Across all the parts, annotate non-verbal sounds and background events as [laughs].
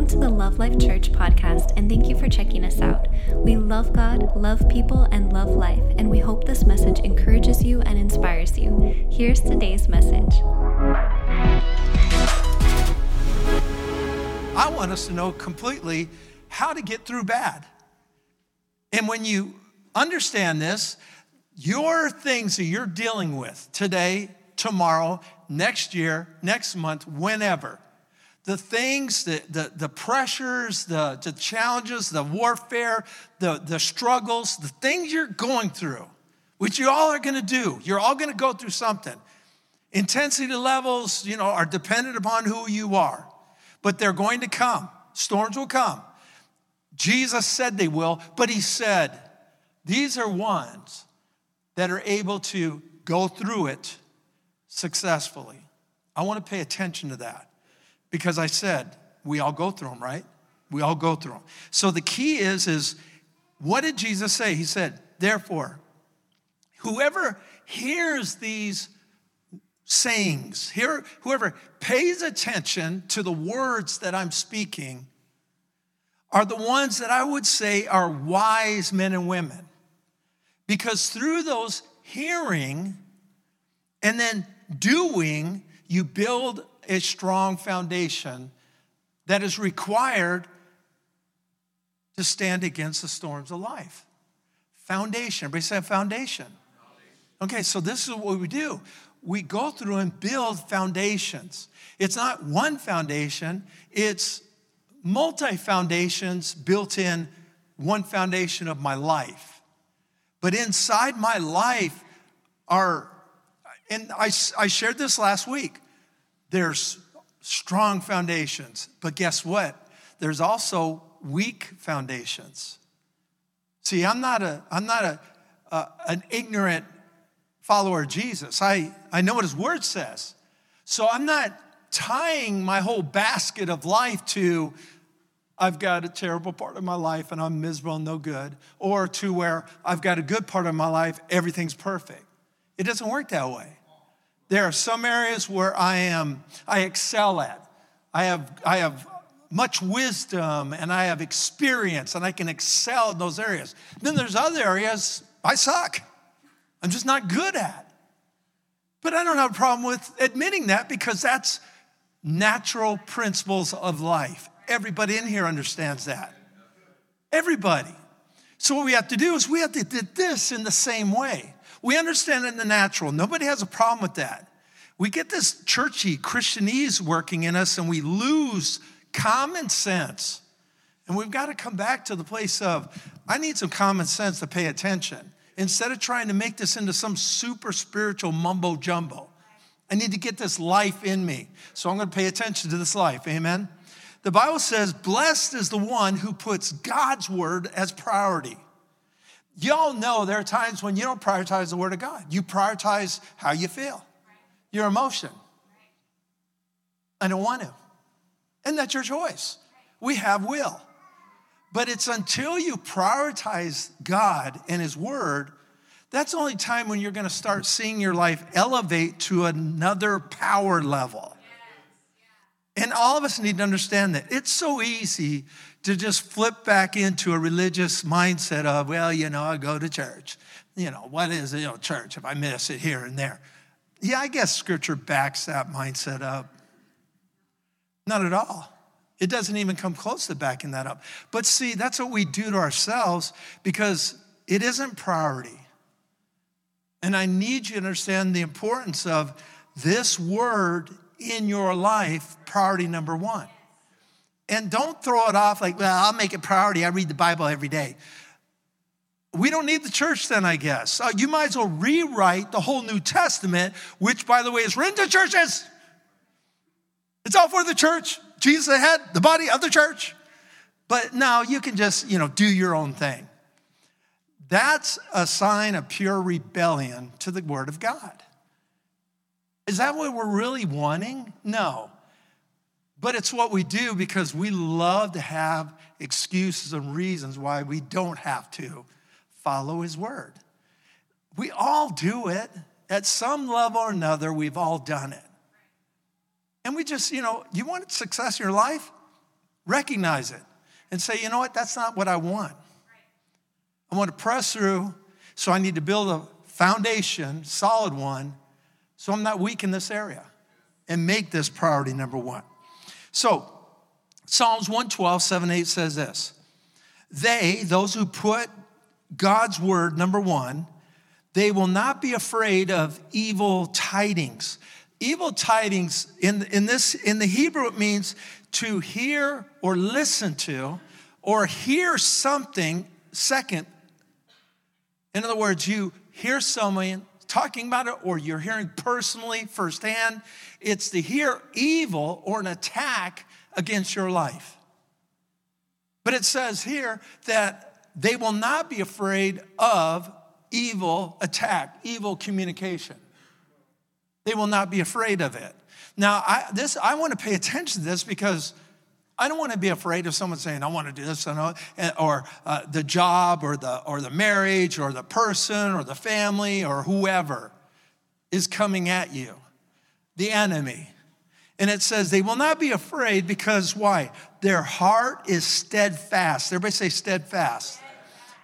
Welcome to the Love Life Church podcast, and thank you for checking us out. We love God, love people, and love life, and we hope this message encourages you and inspires you. Here's today's message. I want us to know completely how to get through bad. And when you understand this, your things that you're dealing with today, tomorrow, next year, next month, whenever, the things, the, the, the pressures, the, the challenges, the warfare, the, the struggles, the things you're going through, which you all are gonna do. You're all gonna go through something. Intensity levels, you know, are dependent upon who you are, but they're going to come. Storms will come. Jesus said they will, but he said, these are ones that are able to go through it successfully. I want to pay attention to that because I said we all go through them, right? We all go through them. So the key is is what did Jesus say? He said, "Therefore, whoever hears these sayings, here whoever pays attention to the words that I'm speaking are the ones that I would say are wise men and women. Because through those hearing and then doing, you build a strong foundation that is required to stand against the storms of life. Foundation. Everybody say foundation. Okay, so this is what we do. We go through and build foundations. It's not one foundation, it's multi foundations built in one foundation of my life. But inside my life are, and I, I shared this last week, there's strong foundations, but guess what? There's also weak foundations. See, I'm not a, I'm not a, an ignorant follower of Jesus. I, I know what his word says. So I'm not tying my whole basket of life to I've got a terrible part of my life and I'm miserable and no good, or to where I've got a good part of my life, everything's perfect. It doesn't work that way. There are some areas where I am, I excel at. I have, I have much wisdom and I have experience and I can excel in those areas. Then there's other areas I suck. I'm just not good at. But I don't have a problem with admitting that because that's natural principles of life. Everybody in here understands that. Everybody. So what we have to do is we have to do this in the same way. We understand it in the natural. Nobody has a problem with that. We get this churchy Christianese working in us and we lose common sense. And we've got to come back to the place of, I need some common sense to pay attention. Instead of trying to make this into some super spiritual mumbo jumbo, I need to get this life in me. So I'm going to pay attention to this life. Amen. The Bible says, Blessed is the one who puts God's word as priority. Y'all know there are times when you don't prioritize the Word of God. You prioritize how you feel, your emotion. I don't want to. And that's your choice. We have will. But it's until you prioritize God and His Word, that's the only time when you're going to start seeing your life elevate to another power level. And all of us need to understand that. It's so easy to just flip back into a religious mindset of, well, you know, I go to church. You know, what is, you know, church if I miss it here and there? Yeah, I guess scripture backs that mindset up. Not at all. It doesn't even come close to backing that up. But see, that's what we do to ourselves because it isn't priority. And I need you to understand the importance of this word in your life, priority number one. And don't throw it off like, well, I'll make it priority. I read the Bible every day. We don't need the church then, I guess. Uh, you might as well rewrite the whole New Testament, which, by the way, is written to churches. It's all for the church. Jesus the head, the body of the church. But now you can just, you know, do your own thing. That's a sign of pure rebellion to the word of God. Is that what we're really wanting? No. But it's what we do because we love to have excuses and reasons why we don't have to follow his word. We all do it. At some level or another, we've all done it. And we just, you know, you want success in your life? Recognize it and say, you know what? That's not what I want. I want to press through, so I need to build a foundation, solid one, so I'm not weak in this area and make this priority number one. So, Psalms 112, 7, 8 says this They, those who put God's word number one, they will not be afraid of evil tidings. Evil tidings in, in this in the Hebrew it means to hear or listen to or hear something second. In other words, you hear someone talking about it or you're hearing personally firsthand. It's to hear evil or an attack against your life. But it says here that they will not be afraid of evil attack, evil communication. They will not be afraid of it. Now, I, this, I want to pay attention to this because I don't want to be afraid of someone saying, I want to do this, or uh, the job, or the, or the marriage, or the person, or the family, or whoever is coming at you, the enemy. And it says, they will not be afraid because why? Their heart is steadfast. Everybody say steadfast.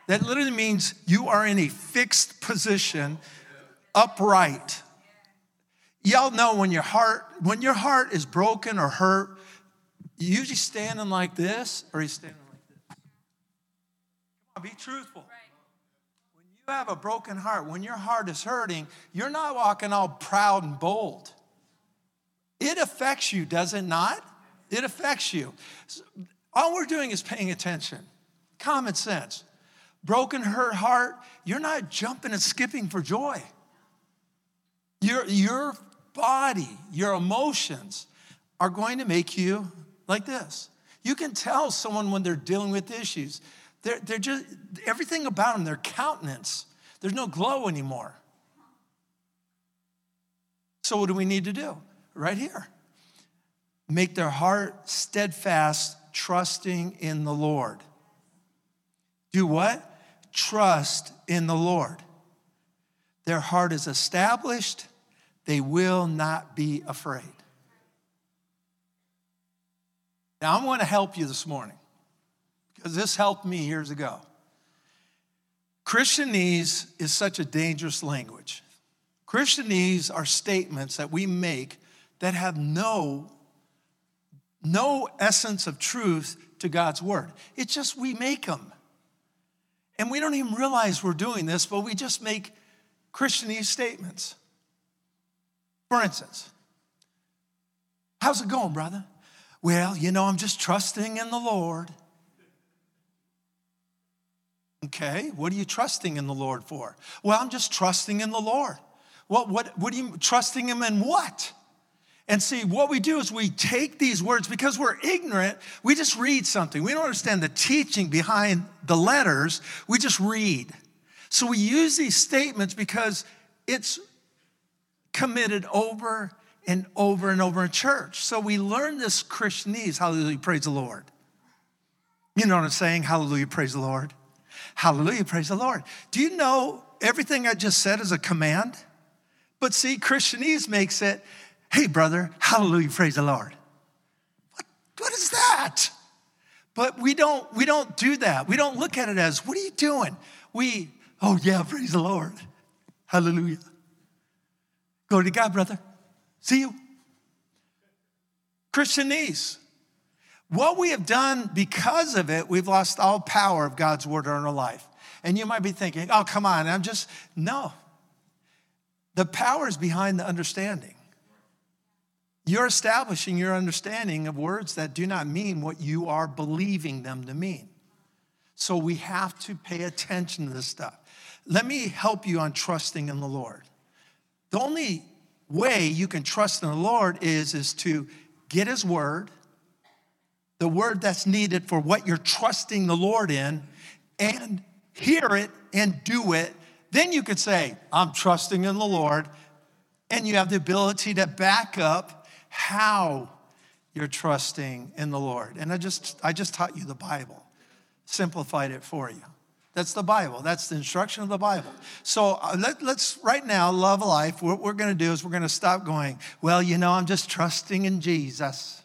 That literally means you are in a fixed position, upright. Y'all know when your heart, when your heart is broken or hurt, usually standing like this or you standing like this. Come on, be truthful. When you have a broken heart, when your heart is hurting, you're not walking all proud and bold. It affects you, does it not? It affects you. All we're doing is paying attention. Common sense. Broken, hurt heart, you're not jumping and skipping for joy. Your, your body, your emotions are going to make you like this. You can tell someone when they're dealing with issues. They're, they're just, everything about them, their countenance, there's no glow anymore. So, what do we need to do? Right here. Make their heart steadfast, trusting in the Lord. Do what? Trust in the Lord. Their heart is established, they will not be afraid. Now, I'm going to help you this morning because this helped me years ago. Christianese is such a dangerous language. Christianese are statements that we make that have no, no essence of truth to God's word. It's just we make them. And we don't even realize we're doing this, but we just make Christianese statements. For instance, how's it going, brother? Well, you know, I'm just trusting in the Lord. Okay, what are you trusting in the Lord for? Well, I'm just trusting in the Lord. What, what, what are you trusting Him in what? And see, what we do is we take these words because we're ignorant, we just read something. We don't understand the teaching behind the letters, we just read. So we use these statements because it's committed over and over and over in church. So we learn this Christianese. Hallelujah, praise the Lord. You know what I'm saying? Hallelujah, praise the Lord. Hallelujah, praise the Lord. Do you know everything I just said is a command? But see, Christianese makes it, hey, brother, hallelujah, praise the Lord. What, what is that? But we don't, we don't do that. We don't look at it as, what are you doing? We, oh yeah, praise the Lord. Hallelujah. Glory to God, brother. See you. Christianese. What we have done because of it, we've lost all power of God's word in our life. And you might be thinking, oh, come on, I'm just, no. The power is behind the understanding. You're establishing your understanding of words that do not mean what you are believing them to mean. So we have to pay attention to this stuff. Let me help you on trusting in the Lord. The only way you can trust in the Lord is, is to get His word, the word that's needed for what you're trusting the Lord in, and hear it and do it. Then you could say, I'm trusting in the Lord. And you have the ability to back up how you're trusting in the Lord. And I just, I just taught you the Bible, simplified it for you. That's the Bible. That's the instruction of the Bible. So uh, let, us right now, love life. What we're going to do is we're going to stop going, well, you know, I'm just trusting in Jesus.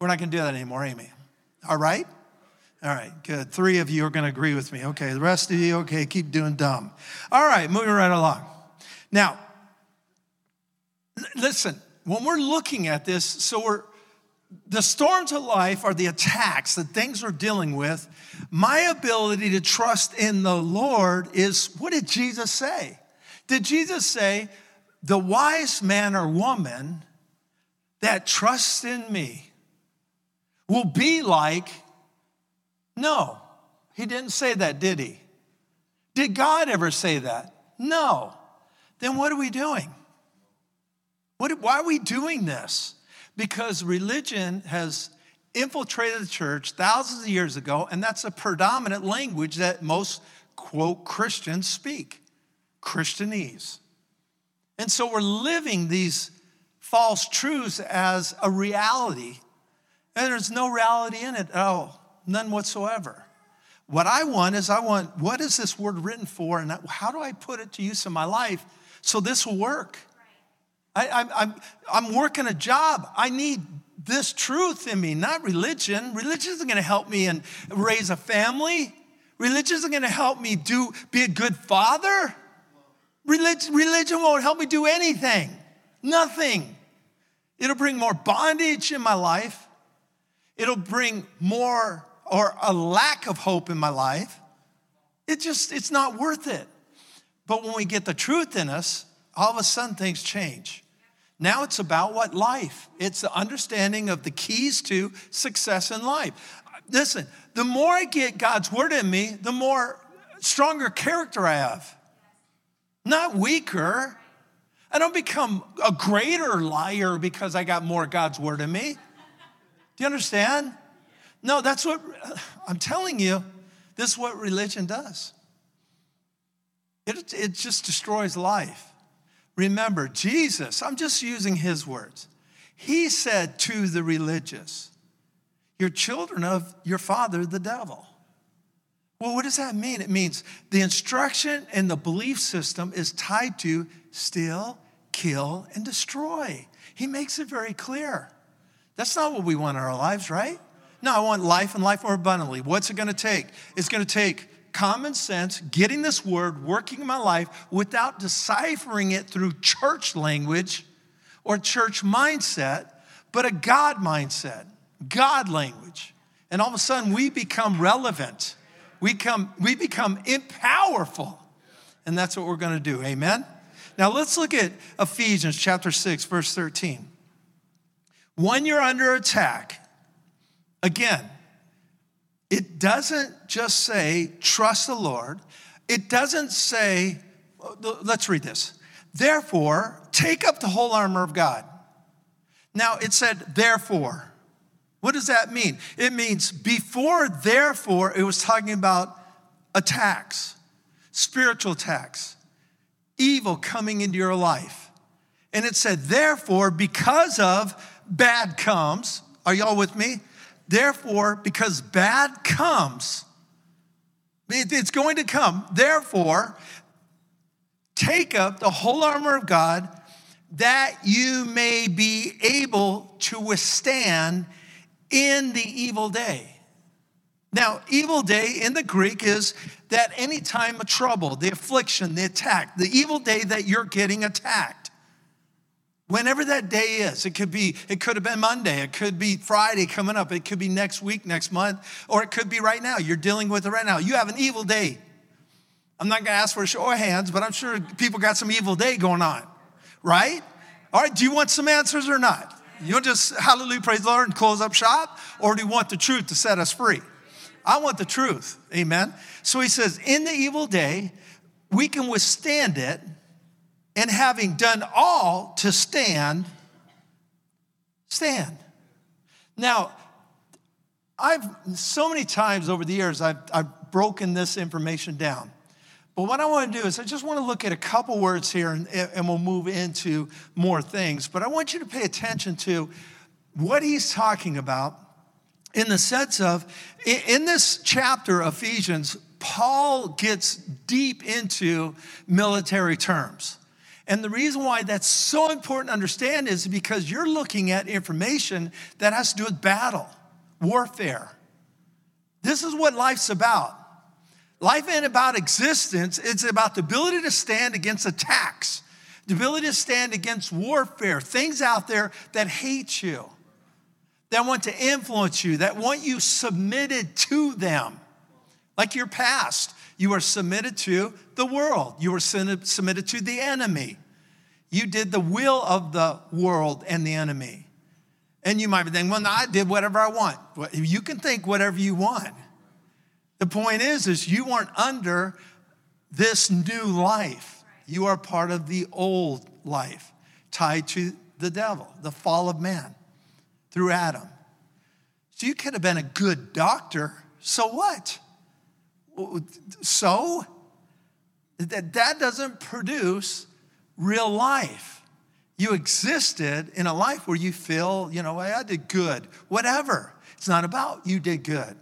We're not going to do that anymore, Amy. All right? All right, good. Three of you are going to agree with me. Okay, the rest of you, okay, keep doing dumb. All right, moving right along. Now, listen, when we're looking at this, so we're, the storms of life are the attacks, the things we're dealing with. My ability to trust in the Lord is what did Jesus say? Did Jesus say, the wise man or woman that trusts in me will be like, no, he didn't say that, did he? Did God ever say that? No. Then what are we doing? What, why are we doing this? Because religion has infiltrated the church thousands of years ago, and that's a predominant language that most, quote, Christians speak Christianese. And so we're living these false truths as a reality, and there's no reality in it. Oh, none whatsoever. What I want is, I want, what is this word written for, and how do I put it to use in my life so this will work? I, am I'm, I'm working a job. I need this truth in me, not religion. Religion isn't going to help me and raise a family. Religion isn't going to help me do be a good father. Religion, religion won't help me do anything. Nothing. It'll bring more bondage in my life. It'll bring more or a lack of hope in my life. It just, it's not worth it. But when we get the truth in us, all of a sudden things change. Now it's about what life. It's the understanding of the keys to success in life. Listen, the more I get God's word in me, the more stronger character I have. Not weaker. I don't become a greater liar because I got more God's word in me. Do you understand? No, that's what I'm telling you. This is what religion does. It, it just destroys life. Remember, Jesus, I'm just using his words. He said to the religious, You're children of your father, the devil. Well, what does that mean? It means the instruction and the belief system is tied to steal, kill, and destroy. He makes it very clear. That's not what we want in our lives, right? No, I want life and life more abundantly. What's it gonna take? It's gonna take common sense, getting this word working in my life without deciphering it through church language or church mindset, but a God mindset, God language. And all of a sudden, we become relevant. We, come, we become powerful. And that's what we're going to do. Amen? Now, let's look at Ephesians chapter 6, verse 13. When you're under attack, again, it doesn't just say, trust the Lord. It doesn't say, let's read this. Therefore, take up the whole armor of God. Now, it said, therefore. What does that mean? It means before, therefore, it was talking about attacks, spiritual attacks, evil coming into your life. And it said, therefore, because of bad comes, are y'all with me? Therefore, because bad comes, it's going to come. Therefore, take up the whole armor of God that you may be able to withstand in the evil day. Now, evil day in the Greek is that any time of trouble, the affliction, the attack, the evil day that you're getting attacked. Whenever that day is, it could be, it could have been Monday, it could be Friday coming up, it could be next week, next month, or it could be right now. You're dealing with it right now. You have an evil day. I'm not gonna ask for a show of hands, but I'm sure people got some evil day going on, right? All right, do you want some answers or not? You want just hallelujah, praise the Lord, and close up shop? Or do you want the truth to set us free? I want the truth, amen? So he says, in the evil day, we can withstand it and having done all to stand, stand. Now, I've so many times over the years, I've, I've broken this information down. But what I want to do is, I just want to look at a couple words here and, and we'll move into more things. But I want you to pay attention to what he's talking about in the sense of, in this chapter, Ephesians, Paul gets deep into military terms. And the reason why that's so important to understand is because you're looking at information that has to do with battle, warfare. This is what life's about. Life ain't about existence, it's about the ability to stand against attacks, the ability to stand against warfare, things out there that hate you, that want to influence you, that want you submitted to them. Like your past, you are submitted to the world, you are submitted to the enemy. You did the will of the world and the enemy. And you might be thinking, well, no, I did whatever I want. You can think whatever you want. The point is, is you weren't under this new life. You are part of the old life, tied to the devil, the fall of man through Adam. So you could have been a good doctor. So what? So that that doesn't produce real life. You existed in a life where you feel, you know, I did good, whatever. It's not about you did good.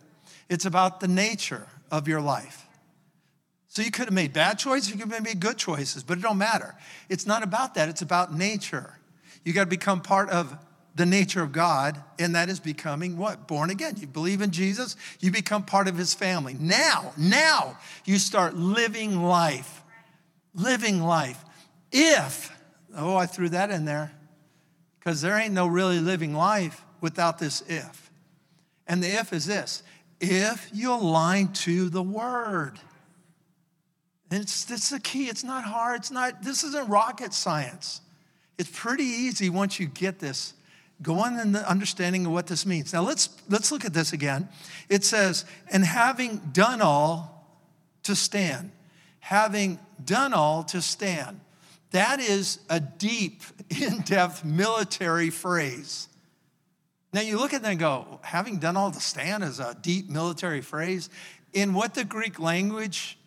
It's about the nature of your life. So you could have made bad choices, you could have made good choices, but it don't matter. It's not about that, it's about nature. You got to become part of the nature of God, and that is becoming what? Born again. You believe in Jesus, you become part of his family. Now, now you start living life. Living life. If, oh, I threw that in there, because there ain't no really living life without this if. And the if is this if you align to the word. It's, it's the key. It's not hard. It's not, this isn't rocket science. It's pretty easy once you get this. Go on in the understanding of what this means. Now let's let's look at this again. It says, and having done all to stand. Having done all to stand. That is a deep, [laughs] in-depth military phrase. Now you look at that and go, having done all the stand is a deep military phrase. In what the Greek language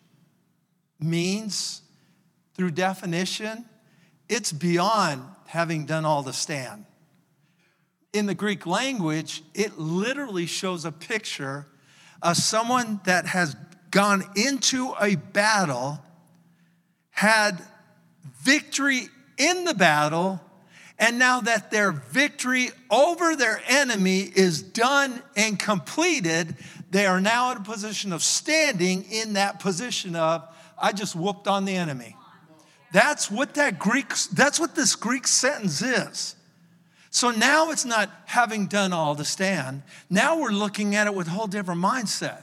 means through definition, it's beyond having done all the stand. In the Greek language, it literally shows a picture of someone that has gone into a battle, had victory in the battle, and now that their victory over their enemy is done and completed, they are now in a position of standing in that position of, I just whooped on the enemy. That's what that Greek, that's what this Greek sentence is. So now it's not having done all to stand. Now we're looking at it with a whole different mindset.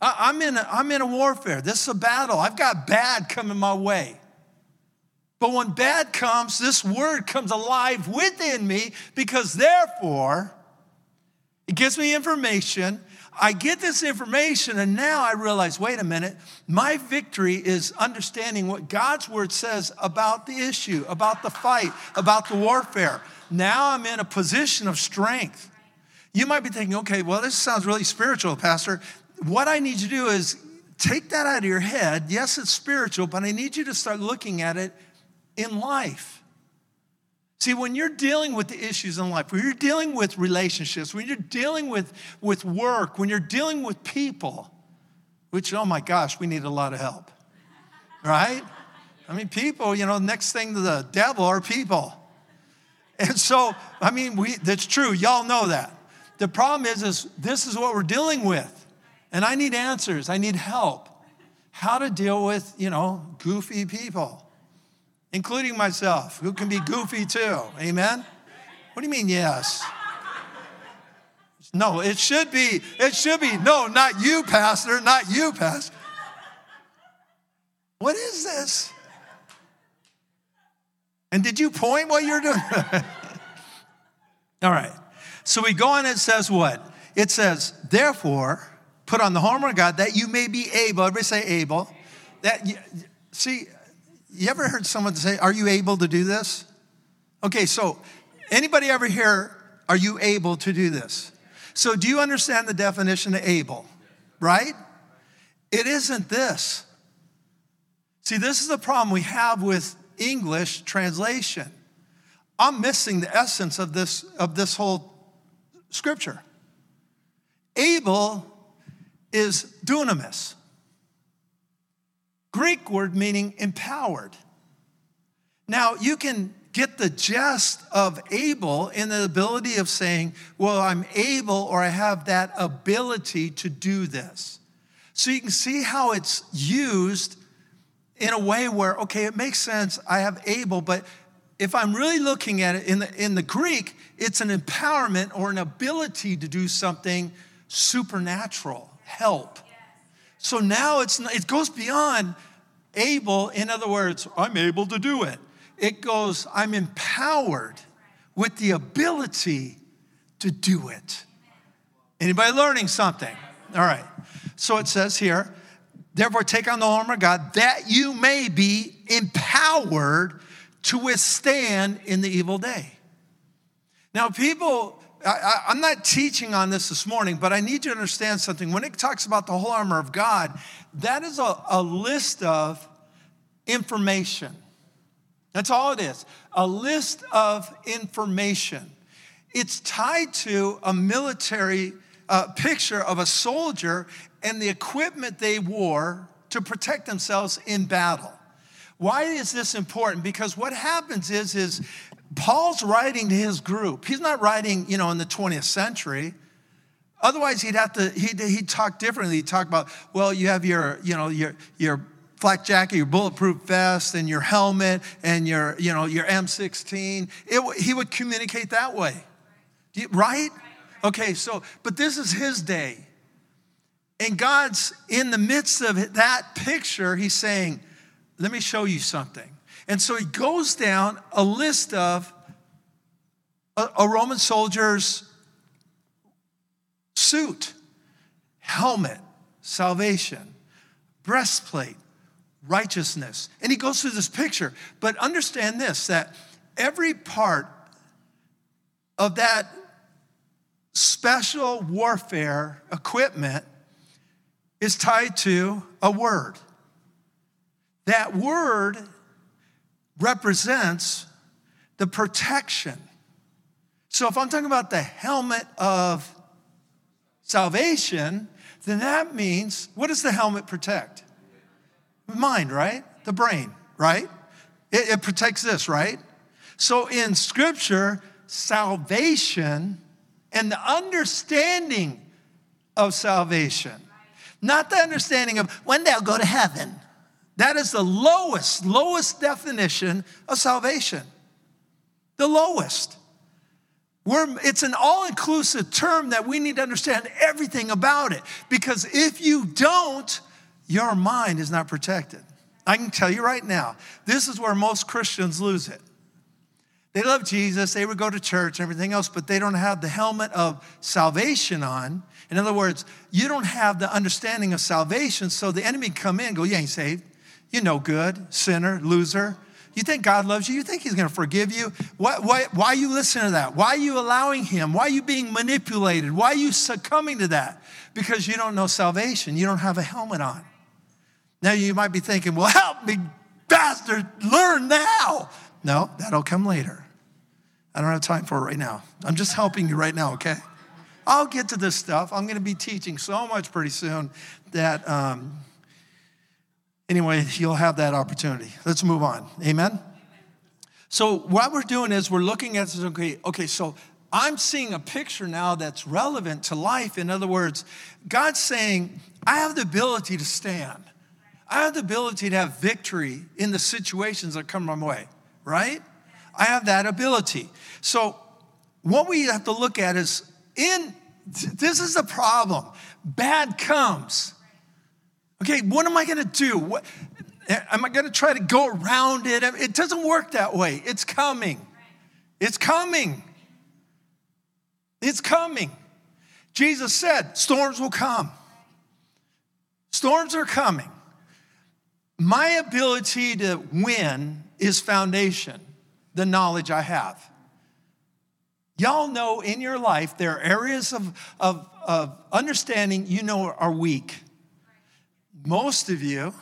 I'm in a, I'm in a warfare. This is a battle. I've got bad coming my way. But when bad comes, this word comes alive within me because therefore, it gives me information. I get this information, and now I realize wait a minute, my victory is understanding what God's word says about the issue, about the fight, about the warfare. Now I'm in a position of strength. You might be thinking, okay, well, this sounds really spiritual, Pastor. What I need you to do is take that out of your head. Yes, it's spiritual, but I need you to start looking at it in life. See, when you're dealing with the issues in life, when you're dealing with relationships, when you're dealing with, with work, when you're dealing with people, which, oh my gosh, we need a lot of help, right? I mean, people, you know, next thing to the devil are people. And so, I mean, we, that's true. Y'all know that. The problem is, is this is what we're dealing with. And I need answers. I need help. How to deal with, you know, goofy people including myself, who can be goofy too. Amen? What do you mean, yes? No, it should be, it should be, no, not you, Pastor, not you, Pastor. What is this? And did you point what you're doing? [laughs] All right. So we go on, it says what? It says, therefore, put on the armor of God that you may be able, everybody say able. That, see, you ever heard someone say, Are you able to do this? Okay, so anybody ever hear, Are you able to do this? So, do you understand the definition of able? Right? It isn't this. See, this is the problem we have with English translation. I'm missing the essence of this, of this whole scripture. Able is dunamis. Greek word meaning empowered. Now, you can get the gist of able in the ability of saying, Well, I'm able or I have that ability to do this. So you can see how it's used in a way where, okay, it makes sense, I have able, but if I'm really looking at it in the, in the Greek, it's an empowerment or an ability to do something supernatural, help. So now it's, it goes beyond able, in other words, I'm able to do it. It goes, I'm empowered with the ability to do it. Anybody learning something? All right. So it says here, therefore take on the armor of God that you may be empowered to withstand in the evil day. Now, people, I, am not teaching on this this morning, but I need you to understand something. When it talks about the whole armor of God, that is a, a list of information. That's all it is a list of information. It's tied to a military uh, picture of a soldier and the equipment they wore to protect themselves in battle. Why is this important? Because what happens is, is Paul's writing to his group. He's not writing, you know, in the 20th century. Otherwise, he'd have to, he'd, he'd talk differently. He'd talk about, well, you have your, you know, your, your flak jacket, your bulletproof vest, and your helmet, and your, you know, your M16. It, he would communicate that way, right? Okay, so, but this is his day. And God's in the midst of that picture, he's saying, let me show you something. And so he goes down a list of a, a Roman soldier's suit, helmet, salvation, breastplate, righteousness. And he goes through this picture. But understand this that every part of that special warfare equipment is tied to a word. That word represents the protection. So if I'm talking about the helmet of salvation, then that means what does the helmet protect? Mind, right? The brain, right? It, it protects this, right? So in scripture, salvation and the understanding of salvation, not the understanding of when they'll go to heaven. That is the lowest, lowest definition of salvation. The lowest. We're, it's an all inclusive term that we need to understand everything about it. Because if you don't, your mind is not protected. I can tell you right now, this is where most Christians lose it. They love Jesus, they would go to church and everything else, but they don't have the helmet of salvation on. In other words, you don't have the understanding of salvation, so the enemy come in go, You ain't saved. You know good, sinner, loser. You think God loves you? You think He's going to forgive you? Why, why, why are you listening to that? Why are you allowing Him? Why are you being manipulated? Why are you succumbing to that? Because you don't know salvation. You don't have a helmet on. Now you might be thinking, well, help me, Pastor, learn now. No, that'll come later. I don't have time for it right now. I'm just helping you right now, okay? I'll get to this stuff. I'm going to be teaching so much pretty soon that, um, anyway, you'll have that opportunity. Let's move on. Amen? So, what we're doing is we're looking at this, okay, okay, so I'm seeing a picture now that's relevant to life. In other words, God's saying, I have the ability to stand. I have the ability to have victory in the situations that come my way, right? I have that ability. So, what we have to look at is in this is the problem. Bad comes. Okay, what am I going to do? What, am I going to try to go around it? It doesn't work that way. It's coming. It's coming. It's coming. Jesus said, storms will come. Storms are coming. My ability to win is foundation the knowledge I have. Y'all know in your life there are areas of, of, of understanding you know are weak. Most of you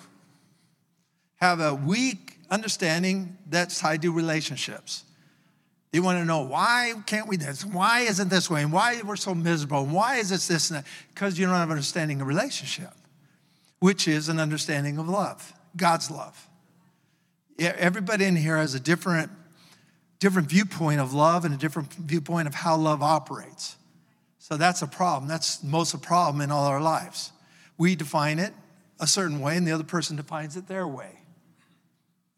have a weak understanding that's tied to relationships. You want to know why can't we this? Why isn't this way? And why we're so miserable? And why is this this and that? Because you don't have understanding of relationship, which is an understanding of love, God's love. Everybody in here has a different, different viewpoint of love and a different viewpoint of how love operates. So that's a problem. That's most the problem in all our lives. We define it a certain way, and the other person defines it their way.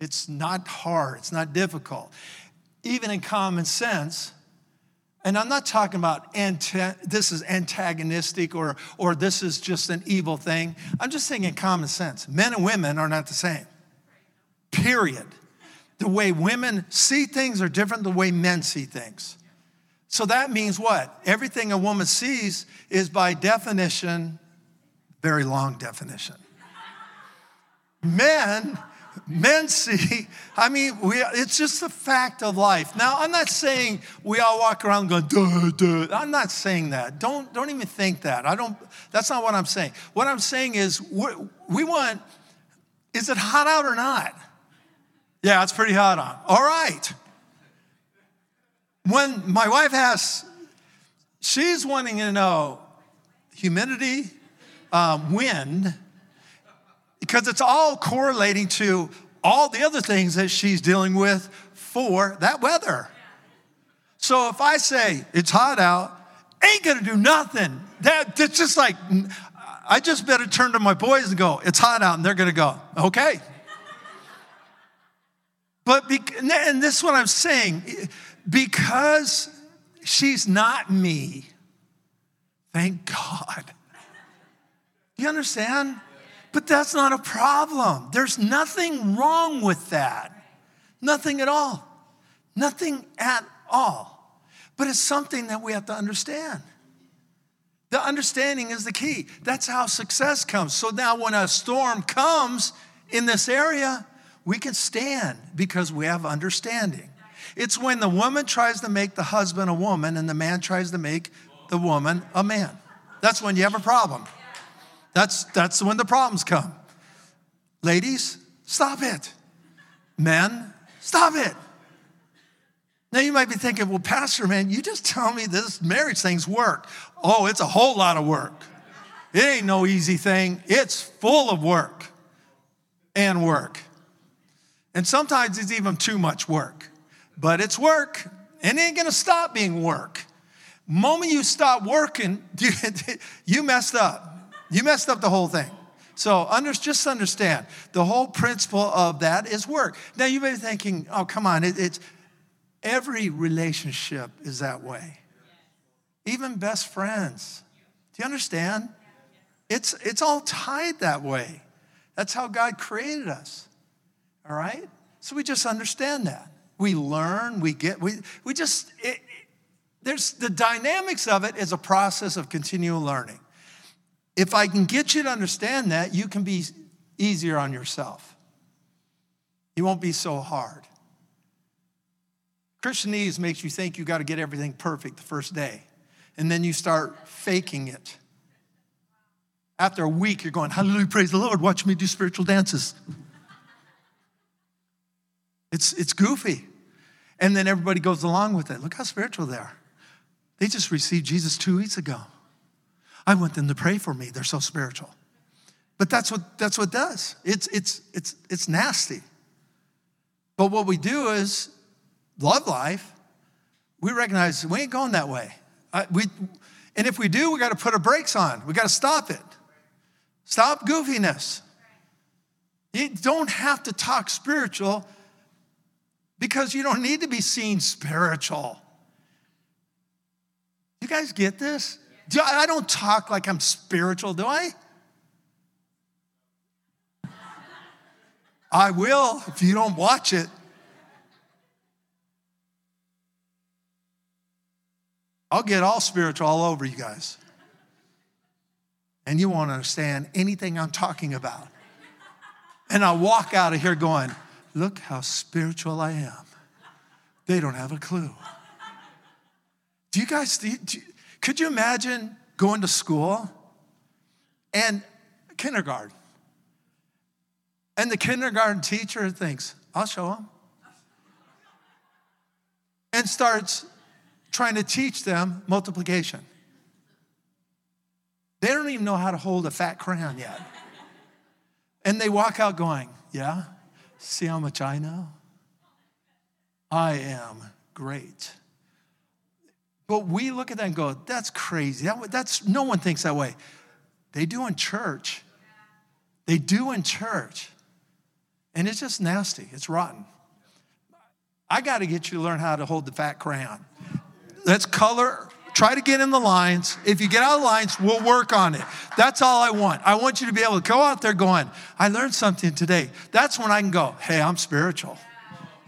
It's not hard, it's not difficult. Even in common sense, and I'm not talking about anta- this is antagonistic or, or this is just an evil thing. I'm just saying in common sense. Men and women are not the same, period. The way women see things are different the way men see things. So that means what? Everything a woman sees is by definition, very long definition. Men men see, I mean, we, it's just a fact of life. Now, I'm not saying we all walk around going, duh, duh. I'm not saying that. Don't, don't even think that. I don't, that's not what I'm saying. What I'm saying is we want, is it hot out or not? Yeah, it's pretty hot out. All right. When my wife asks, she's wanting to know humidity, um, wind, because it's all correlating to all the other things that she's dealing with for that weather. So if I say it's hot out, ain't gonna do nothing. That, that's just like, I just better turn to my boys and go, it's hot out, and they're gonna go, okay. But, be, and this is what I'm saying, because she's not me, thank God. You understand? But that's not a problem. There's nothing wrong with that. Nothing at all. Nothing at all. But it's something that we have to understand. The understanding is the key. That's how success comes. So now, when a storm comes in this area, we can stand because we have understanding. It's when the woman tries to make the husband a woman and the man tries to make the woman a man. That's when you have a problem. That's, that's when the problems come. Ladies, stop it. Men, stop it. Now you might be thinking, well, Pastor, man, you just tell me this marriage thing's work. Oh, it's a whole lot of work. It ain't no easy thing. It's full of work and work. And sometimes it's even too much work. But it's work, and it ain't gonna stop being work. Moment you stop working, [laughs] you, you messed up. You messed up the whole thing. So under, just understand the whole principle of that is work. Now you may be thinking, oh, come on, it, it's every relationship is that way. Even best friends. Do you understand? It's, it's all tied that way. That's how God created us. All right? So we just understand that. We learn, we get, we, we just, it, there's the dynamics of it is a process of continual learning. If I can get you to understand that, you can be easier on yourself. You won't be so hard. Christianese makes you think you got to get everything perfect the first day, and then you start faking it. After a week, you're going, Hallelujah, praise the Lord, watch me do spiritual dances. It's, it's goofy. And then everybody goes along with it. Look how spiritual they are. They just received Jesus two weeks ago. I want them to pray for me. They're so spiritual. But that's what that's what does. It's it's it's it's nasty. But what we do is love life. We recognize we ain't going that way. I, we, and if we do, we got to put our brakes on. We got to stop it. Stop goofiness. You don't have to talk spiritual because you don't need to be seen spiritual. You guys get this? Do I, I don't talk like I'm spiritual, do I? I will if you don't watch it. I'll get all spiritual all over you guys. And you won't understand anything I'm talking about. And I'll walk out of here going, Look how spiritual I am. They don't have a clue. Do you guys, do you, could you imagine going to school and kindergarten? And the kindergarten teacher thinks, I'll show them. And starts trying to teach them multiplication. They don't even know how to hold a fat crayon yet. And they walk out going, Yeah, See how much I know? I am great. But we look at that and go, that's crazy. That, that's, no one thinks that way. They do in church. They do in church. And it's just nasty. It's rotten. I got to get you to learn how to hold the fat crayon. Let's color, try to get in the lines. If you get out of the lines, we'll work on it. That's all I want. I want you to be able to go out there going, I learned something today. That's when I can go, hey, I'm spiritual.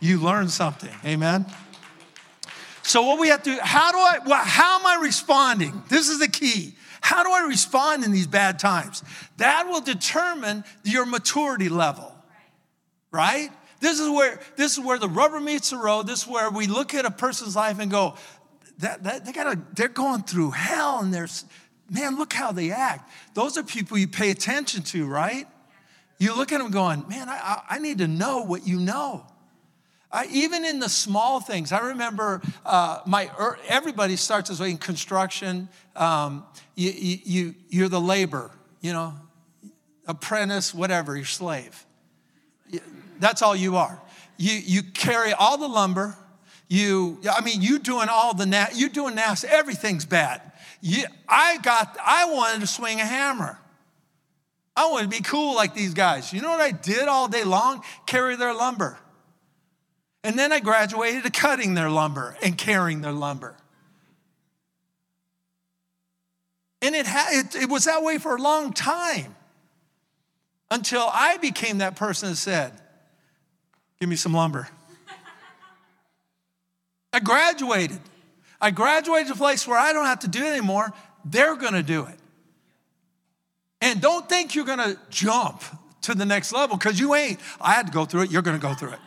You learned something. Amen. So what we have to, how do I, well, how am I responding? This is the key. How do I respond in these bad times? That will determine your maturity level, right? This is where this is where the rubber meets the road. This is where we look at a person's life and go, that, that they gotta, they're going through hell and there's, man, look how they act. Those are people you pay attention to, right? You look at them going, man, I, I need to know what you know. I, even in the small things, I remember uh, my er, everybody starts this way in construction. Um, you, you, you're the labor, you know, apprentice, whatever, you're slave. That's all you are. You, you carry all the lumber. You, I mean, you doing all the, na- you doing nasty, everything's bad. You, I got, I wanted to swing a hammer. I wanted to be cool like these guys. You know what I did all day long? Carry their lumber. And then I graduated to cutting their lumber and carrying their lumber. And it, ha- it, it was that way for a long time until I became that person that said, Give me some lumber. I graduated. I graduated to a place where I don't have to do it anymore. They're going to do it. And don't think you're going to jump to the next level because you ain't. I had to go through it. You're going to go through it.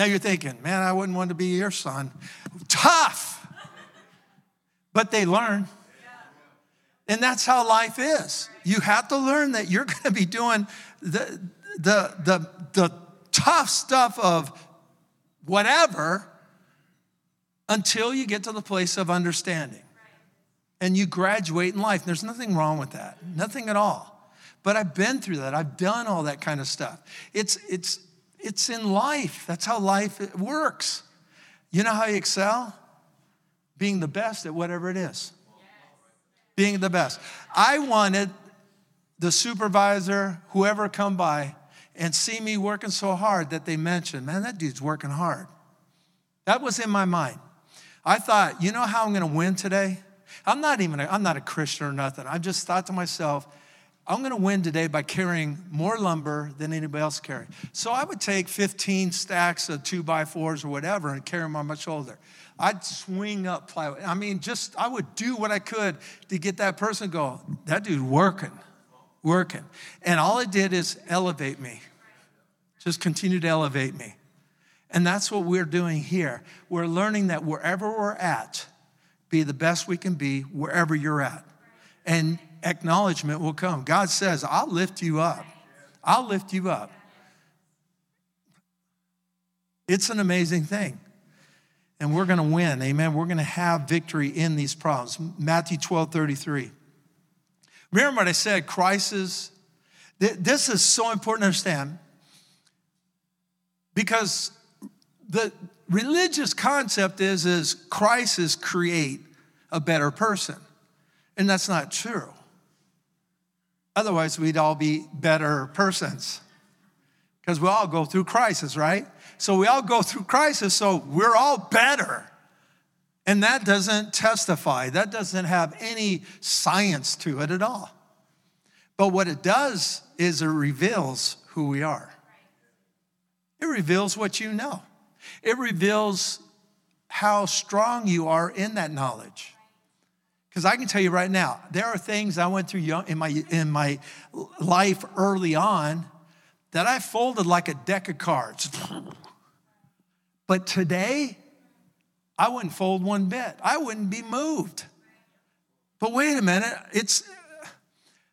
Now you're thinking, man, I wouldn't want to be your son. Tough. But they learn. And that's how life is. You have to learn that you're going to be doing the, the, the, the tough stuff of whatever until you get to the place of understanding. And you graduate in life. There's nothing wrong with that, nothing at all. But I've been through that. I've done all that kind of stuff. It's, it's, it's in life. That's how life works. You know how you excel? Being the best at whatever it is. Being the best. I wanted the supervisor, whoever come by, and see me working so hard that they mentioned, man, that dude's working hard. That was in my mind. I thought, you know how I'm going to win today? I'm not even, a, I'm not a Christian or nothing. I just thought to myself, I'm going to win today by carrying more lumber than anybody else carry. So I would take 15 stacks of two by fours or whatever and carry them on my shoulder. I'd swing up plywood. I mean, just I would do what I could to get that person go, that dude working, working. And all it did is elevate me. Just continue to elevate me. And that's what we're doing here. We're learning that wherever we're at, be the best we can be wherever you're at. And acknowledgement will come. God says, I'll lift you up. I'll lift you up. It's an amazing thing. And we're going to win. Amen. We're going to have victory in these problems. Matthew 12 33. Remember what I said crisis. This is so important to understand because the religious concept is, is crisis create a better person. And that's not true. Otherwise, we'd all be better persons because we all go through crisis, right? So we all go through crisis, so we're all better. And that doesn't testify, that doesn't have any science to it at all. But what it does is it reveals who we are. It reveals what you know. It reveals how strong you are in that knowledge. Because I can tell you right now, there are things I went through young, in my, in my life early on that I folded like a deck of cards. But today, I wouldn't fold one bit. I wouldn't be moved. But wait a minute, it's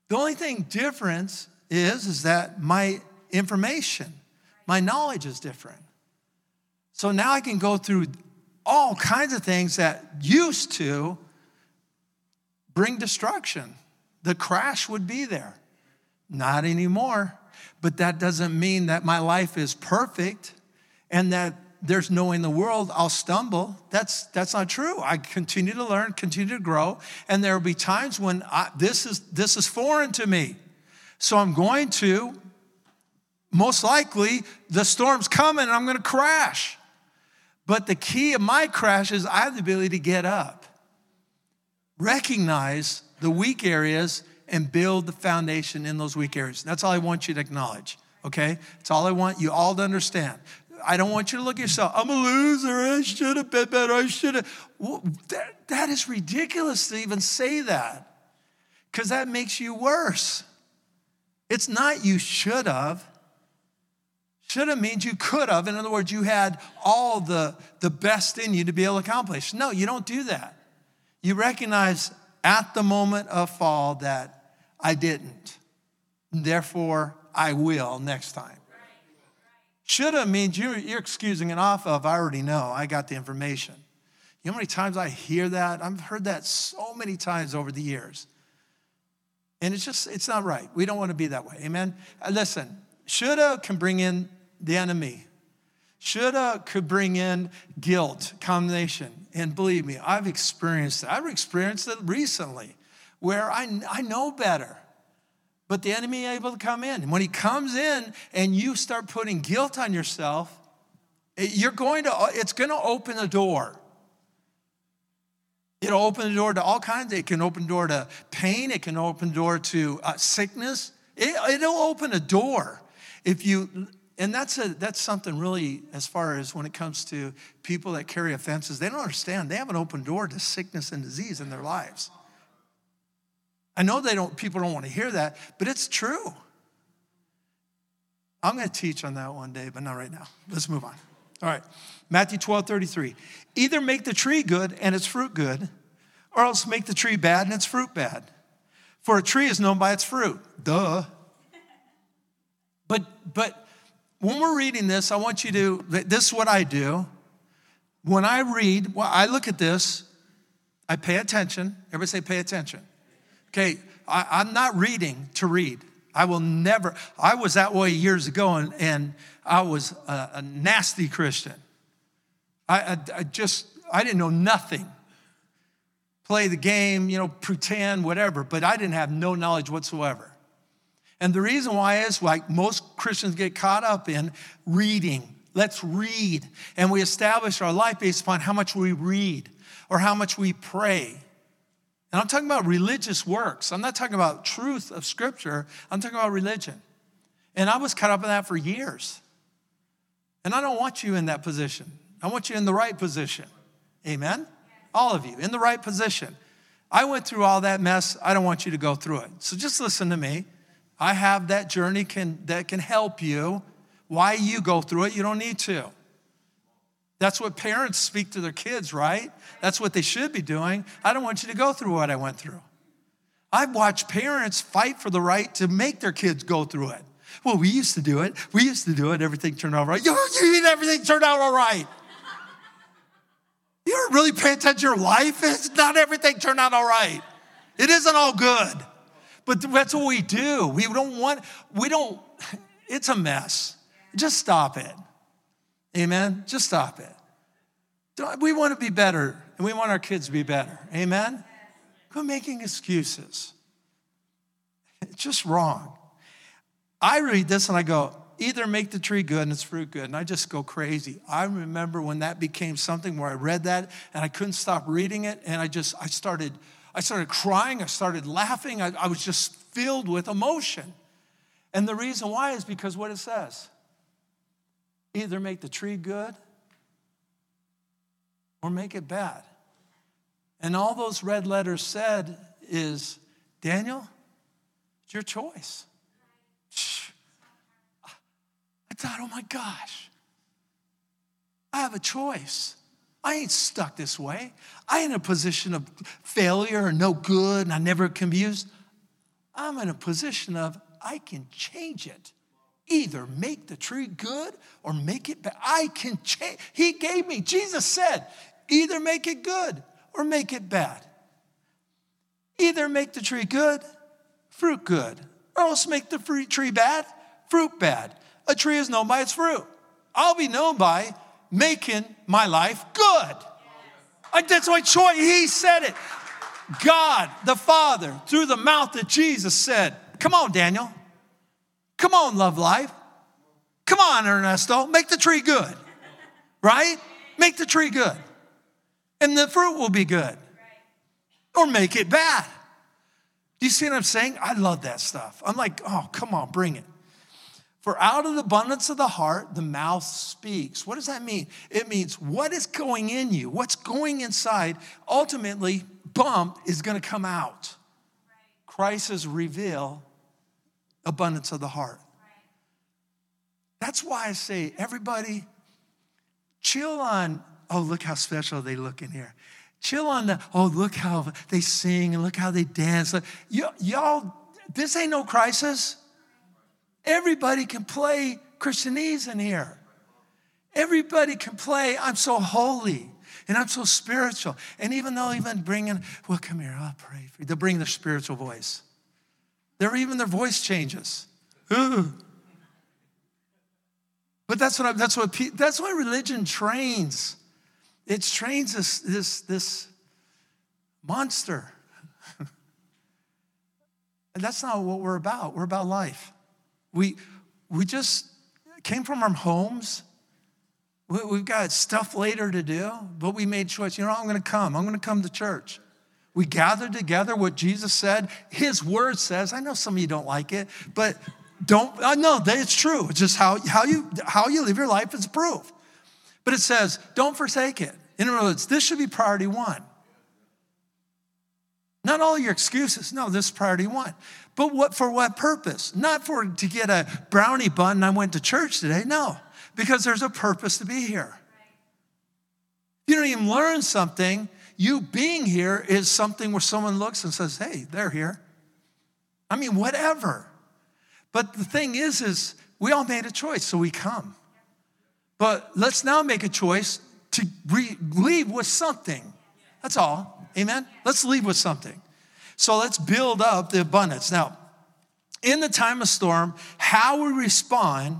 the only thing difference is is that my information, my knowledge is different. So now I can go through all kinds of things that used to bring destruction. The crash would be there. Not anymore. But that doesn't mean that my life is perfect and that there's no in the world I'll stumble. That's that's not true. I continue to learn, continue to grow, and there will be times when I, this is this is foreign to me. So I'm going to most likely the storm's coming and I'm going to crash. But the key of my crash is I have the ability to get up, recognize the weak areas, and build the foundation in those weak areas. That's all I want you to acknowledge, okay? It's all I want you all to understand. I don't want you to look at yourself, I'm a loser, I should have been better, I should have. Well, that, that is ridiculous to even say that because that makes you worse. It's not you should have. Should have means you could have. In other words, you had all the, the best in you to be able to accomplish. No, you don't do that. You recognize at the moment of fall that I didn't. Therefore, I will next time. Should have means you're, you're excusing it off of, I already know, I got the information. You know how many times I hear that? I've heard that so many times over the years. And it's just, it's not right. We don't want to be that way. Amen? Uh, listen, shoulda can bring in the enemy. Shoulda could bring in guilt, condemnation. And believe me, I've experienced it. I've experienced it recently where I, I know better. But the enemy able to come in. And when he comes in and you start putting guilt on yourself, you're going to, it's going to open the door. It'll open the door to all kinds. It can open the door to pain. It can open the door to uh, sickness. It, it'll open a door if you and that's a that's something really as far as when it comes to people that carry offenses they don't understand. They have an open door to sickness and disease in their lives. I know they don't people don't want to hear that but it's true. I'm going to teach on that one day but not right now. Let's move on. All right. Matthew 12 33 either make the tree good and its fruit good or else make the tree bad and its fruit bad. For a tree is known by its fruit. Duh. But but when we're reading this, I want you to, this is what I do. When I read, well, I look at this, I pay attention. Everybody say, pay attention. Okay, I, am not reading to read. I will never, I was that way years ago and, and I was a, a nasty Christian. I, I, I just, I didn't know nothing. Play the game, you know, pretend, whatever, but I didn't have no knowledge whatsoever. And the reason why is like most Christians get caught up in reading. Let's read. And we establish our life based upon how much we read or how much we pray. And I'm talking about religious works. I'm not talking about truth of Scripture. I'm talking about religion. And I was caught up in that for years. And I don't want you in that position. I want you in the right position. Amen? All of you in the right position. I went through all that mess. I don't want you to go through it. So just listen to me. I have that journey can, that can help you. Why you go through it, you don't need to. That's what parents speak to their kids, right? That's what they should be doing. I don't want you to go through what I went through. I've watched parents fight for the right to make their kids go through it. Well, we used to do it. We used to do it. Everything turned out right. You, mean everything turned out all right? You don't really pay attention to your life. It's not everything turned out all right. It isn't all good. But that's what we do. We don't want, we don't, it's a mess. Just stop it. Amen? Just stop it. We want to be better, and we want our kids to be better. Amen? Quit making excuses. It's just wrong. I read this and I go, either make the tree good and its fruit good. And I just go crazy. I remember when that became something where I read that and I couldn't stop reading it. And I just, I started I started crying, I started laughing, I, I was just filled with emotion. And the reason why is because what it says either make the tree good or make it bad. And all those red letters said is Daniel, it's your choice. I thought, oh my gosh, I have a choice. I ain't stuck this way. I ain't in a position of failure or no good and I never can be used. I'm in a position of I can change it. Either make the tree good or make it bad. I can change. He gave me, Jesus said, either make it good or make it bad. Either make the tree good, fruit good, or else make the tree bad, fruit bad. A tree is known by its fruit. I'll be known by making my life good. That's my choice. He said it. God, the Father, through the mouth of Jesus said, Come on, Daniel. Come on, love life. Come on, Ernesto. Make the tree good. Right? Make the tree good. And the fruit will be good. Or make it bad. Do you see what I'm saying? I love that stuff. I'm like, oh, come on, bring it. For out of the abundance of the heart, the mouth speaks. What does that mean? It means what is going in you, what's going inside, ultimately, bump, is going to come out. Crisis reveal abundance of the heart. That's why I say, everybody, chill on, oh, look how special they look in here. Chill on the, oh, look how they sing and look how they dance. Y- y'all, this ain't no crisis. Everybody can play Christianese in here. Everybody can play, I'm so holy and I'm so spiritual. And even though even bringing, well, come here, I'll pray for you. They'll bring their spiritual voice. They're even their voice changes. Ooh. But that's what I, that's what that's what religion trains. It trains this this this monster. [laughs] and that's not what we're about. We're about life. We, we just came from our homes. We, we've got stuff later to do, but we made choice. You know, I'm going to come. I'm going to come to church. We gathered together what Jesus said. His word says, I know some of you don't like it, but don't, uh, I know that it's true. It's just how, how, you, how you live your life is proof. But it says, don't forsake it. In other words, this should be priority one. Not all your excuses. No, this is priority one. But what for what purpose? Not for to get a brownie bun I went to church today. No, because there's a purpose to be here. You don't even learn something. You being here is something where someone looks and says, "Hey, they're here." I mean, whatever. But the thing is, is we all made a choice, so we come. But let's now make a choice to re- leave with something. That's all. Amen? Let's leave with something. So let's build up the abundance. Now, in the time of storm, how we respond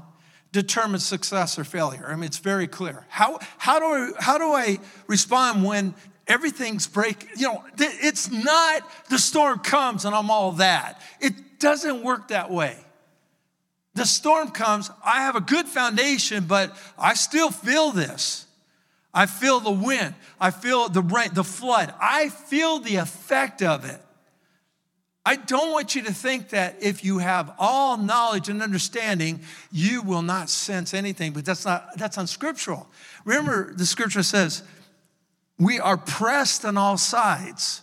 determines success or failure. I mean, it's very clear. How, how, do, I, how do I respond when everything's break? You know, it's not the storm comes and I'm all that. It doesn't work that way. The storm comes, I have a good foundation, but I still feel this. I feel the wind. I feel the rain, the flood. I feel the effect of it. I don't want you to think that if you have all knowledge and understanding, you will not sense anything, but that's not that's unscriptural. Remember, the scripture says, we are pressed on all sides,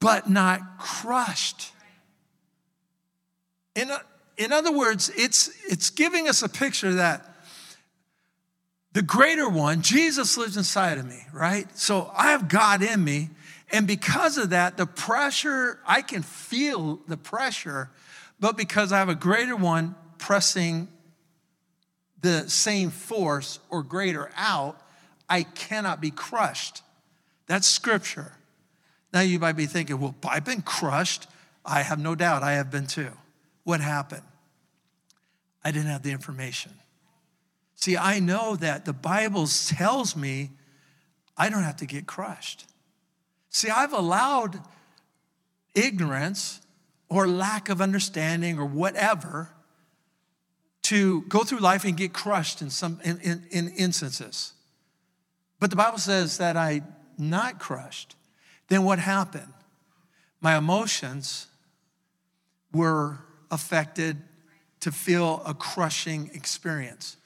but not crushed. In, in other words, it's, it's giving us a picture that the greater one, Jesus lives inside of me, right? So I have God in me. And because of that, the pressure, I can feel the pressure, but because I have a greater one pressing the same force or greater out, I cannot be crushed. That's scripture. Now you might be thinking, well, I've been crushed. I have no doubt I have been too. What happened? I didn't have the information. See, I know that the Bible tells me I don't have to get crushed. See, I've allowed ignorance or lack of understanding or whatever to go through life and get crushed in some in, in, in instances. But the Bible says that I not crushed. Then what happened? My emotions were affected to feel a crushing experience.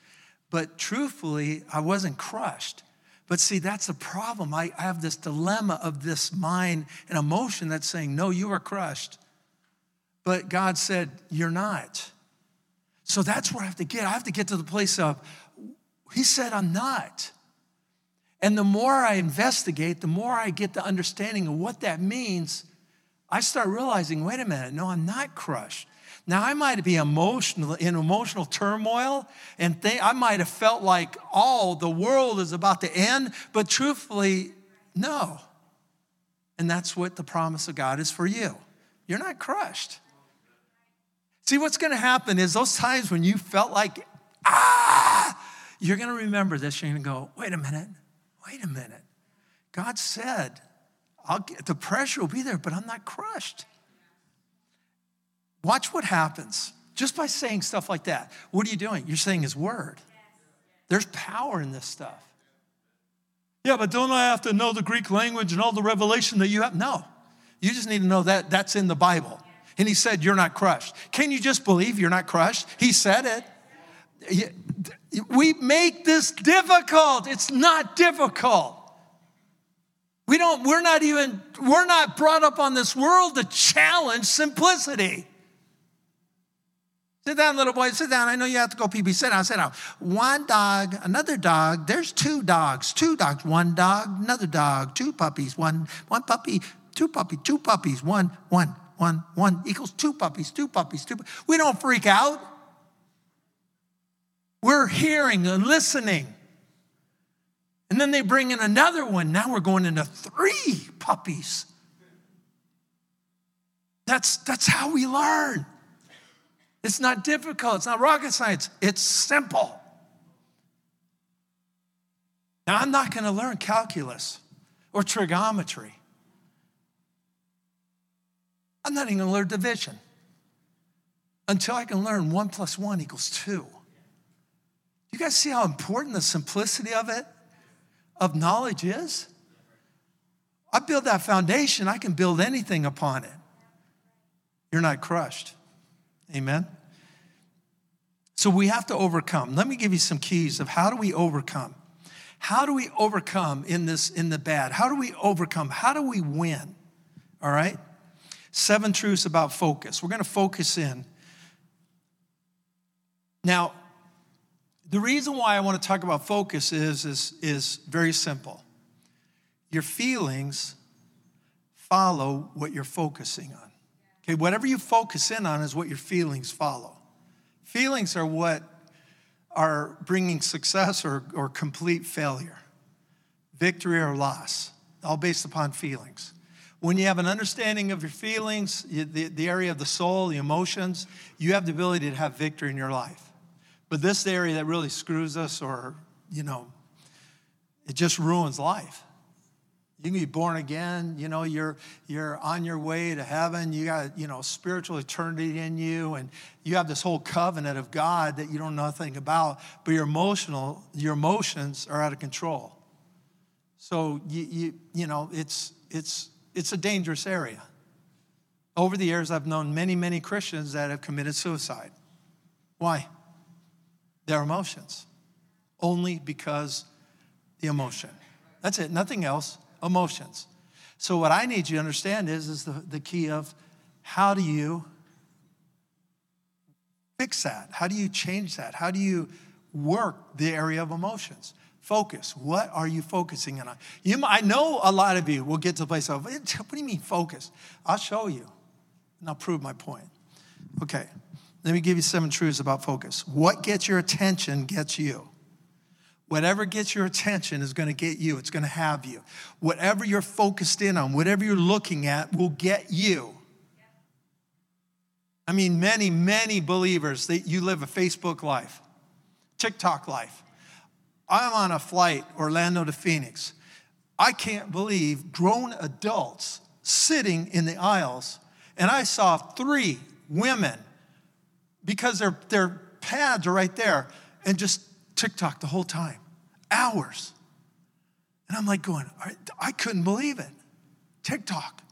But truthfully, I wasn't crushed. But see, that's the problem. I, I have this dilemma of this mind and emotion that's saying, No, you are crushed. But God said, You're not. So that's where I have to get. I have to get to the place of, He said, I'm not. And the more I investigate, the more I get the understanding of what that means, I start realizing wait a minute, no, I'm not crushed. Now, I might be emotional in emotional turmoil, and th- I might have felt like, oh, the world is about to end, but truthfully, no. And that's what the promise of God is for you. You're not crushed. See, what's going to happen is those times when you felt like, ah, you're going to remember this. You're going to go, wait a minute, wait a minute. God said, I'll get, the pressure will be there, but I'm not crushed. Watch what happens just by saying stuff like that. What are you doing? You're saying His word. There's power in this stuff. Yeah, but don't I have to know the Greek language and all the revelation that you have? No. You just need to know that that's in the Bible. And he said, You're not crushed. Can you just believe you're not crushed? He said it. We make this difficult. It's not difficult. We don't, we're not even, we're not brought up on this world to challenge simplicity. Sit down, little boy, sit down. I know you have to go pee pee. Sit down, sit down. One dog, another dog. There's two dogs, two dogs. One dog, another dog, two puppies. One, one puppy, two puppy, two puppies. One, one, one, one equals two puppies, two puppies, two. We don't freak out. We're hearing and listening. And then they bring in another one. Now we're going into three puppies. That's, that's how we learn. It's not difficult, it's not rocket science, it's simple. Now, I'm not going to learn calculus or trigonometry. I'm not even going to learn division until I can learn one plus one equals two. You guys see how important the simplicity of it, of knowledge is? I build that foundation, I can build anything upon it. You're not crushed. Amen? So we have to overcome. Let me give you some keys of how do we overcome? How do we overcome in this in the bad? How do we overcome? How do we win? All right? Seven truths about focus. We're going to focus in. Now, the reason why I want to talk about focus is, is, is very simple. Your feelings follow what you're focusing on. Okay, whatever you focus in on is what your feelings follow. Feelings are what are bringing success or, or complete failure, victory or loss, all based upon feelings. When you have an understanding of your feelings, the, the area of the soul, the emotions, you have the ability to have victory in your life. But this area that really screws us, or, you know, it just ruins life. You can be born again, you know, you're, you're on your way to heaven. You got, you know, spiritual eternity in you, and you have this whole covenant of God that you don't know nothing about, but your emotional, your emotions are out of control. So you, you, you know, it's, it's, it's a dangerous area. Over the years, I've known many, many Christians that have committed suicide. Why? Their emotions. Only because the emotion. That's it, nothing else, emotions. So, what I need you to understand is, is the, the key of how do you fix that? How do you change that? How do you work the area of emotions? Focus. What are you focusing on? You, I know a lot of you will get to the place of, what do you mean focus? I'll show you and I'll prove my point. Okay, let me give you seven truths about focus. What gets your attention gets you. Whatever gets your attention is going to get you, it's going to have you. Whatever you're focused in on, whatever you're looking at will get you. I mean, many, many believers that you live a Facebook life, TikTok life, I'm on a flight, Orlando to Phoenix. I can't believe grown adults sitting in the aisles, and I saw three women because their, their pads are right there and just TikTok the whole time, hours. And I'm like going, I, couldn't believe it. TikTok.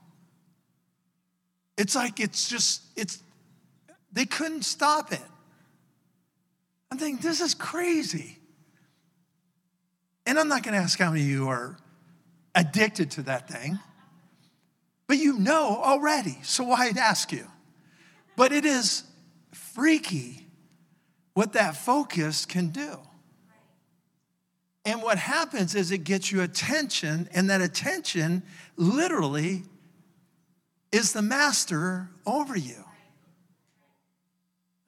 It's like it's just, it's, they couldn't stop it. I'm thinking, this is crazy. And I'm not going to ask how many of you are addicted to that thing, but you know already, so why'd ask you? But it is freaky what that focus can do. And what happens is it gets you attention, and that attention literally is the master over you.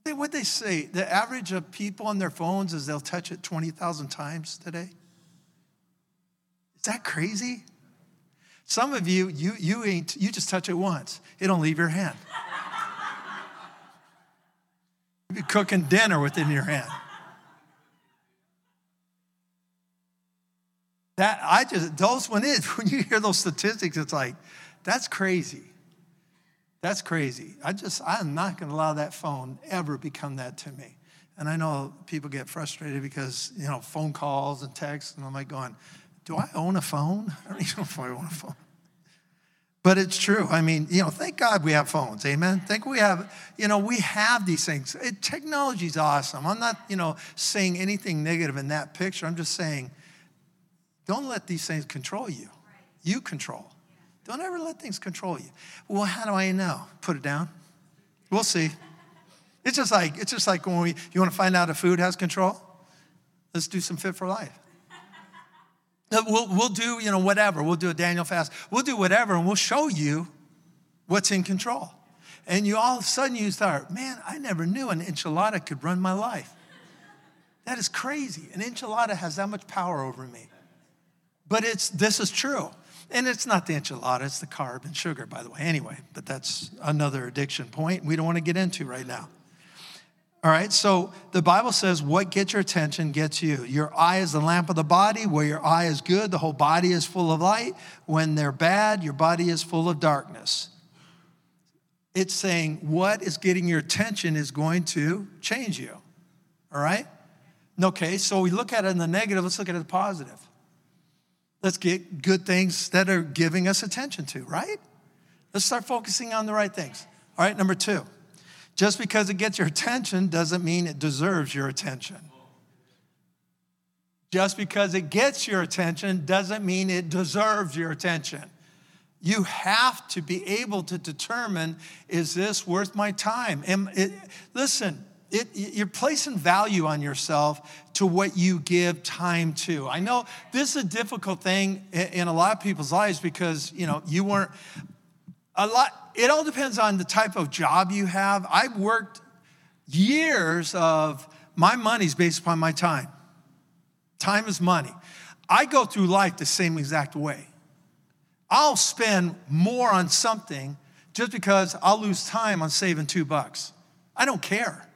What they say, the average of people on their phones is they'll touch it 20,000 times today. Is that crazy? Some of you, you, you ain't, you just touch it once. It don't leave your hand. [laughs] You'd be cooking dinner within your hand. That I just those when it [laughs] when you hear those statistics, it's like, that's crazy. That's crazy. I just I'm not gonna allow that phone ever become that to me. And I know people get frustrated because, you know, phone calls and texts, and I'm like going, do I own a phone? [laughs] I don't even know if I own a phone. But it's true. I mean, you know, thank God we have phones. Amen. Thank we have, you know, we have these things. It, technology's awesome. I'm not, you know, saying anything negative in that picture. I'm just saying don't let these things control you. You control. Don't ever let things control you. Well, how do I know? Put it down. We'll see. It's just like it's just like when we you want to find out if food has control. Let's do some fit for life. Uh, we'll, we'll do, you know, whatever. We'll do a Daniel fast. We'll do whatever, and we'll show you what's in control. And you all of a sudden you start, man, I never knew an enchilada could run my life. That is crazy. An enchilada has that much power over me. But it's this is true. And it's not the enchilada, it's the carb and sugar, by the way. Anyway, but that's another addiction point we don't want to get into right now. All right, so the Bible says what gets your attention gets you. Your eye is the lamp of the body. Where your eye is good, the whole body is full of light. When they're bad, your body is full of darkness. It's saying what is getting your attention is going to change you. All right? Okay, so we look at it in the negative, let's look at it the positive. Let's get good things that are giving us attention to, right? Let's start focusing on the right things. All right, number two, just because it gets your attention doesn't mean it deserves your attention. Just because it gets your attention doesn't mean it deserves your attention. You have to be able to determine is this worth my time? And it, listen, it, you're placing value on yourself to what you give time to. I know this is a difficult thing in a lot of people's lives because, you know, you weren't a lot, it all depends on the type of job you have. I've worked years of my money's based upon my time. Time is money. I go through life the same exact way. I'll spend more on something just because I'll lose time on saving two bucks. I don't care.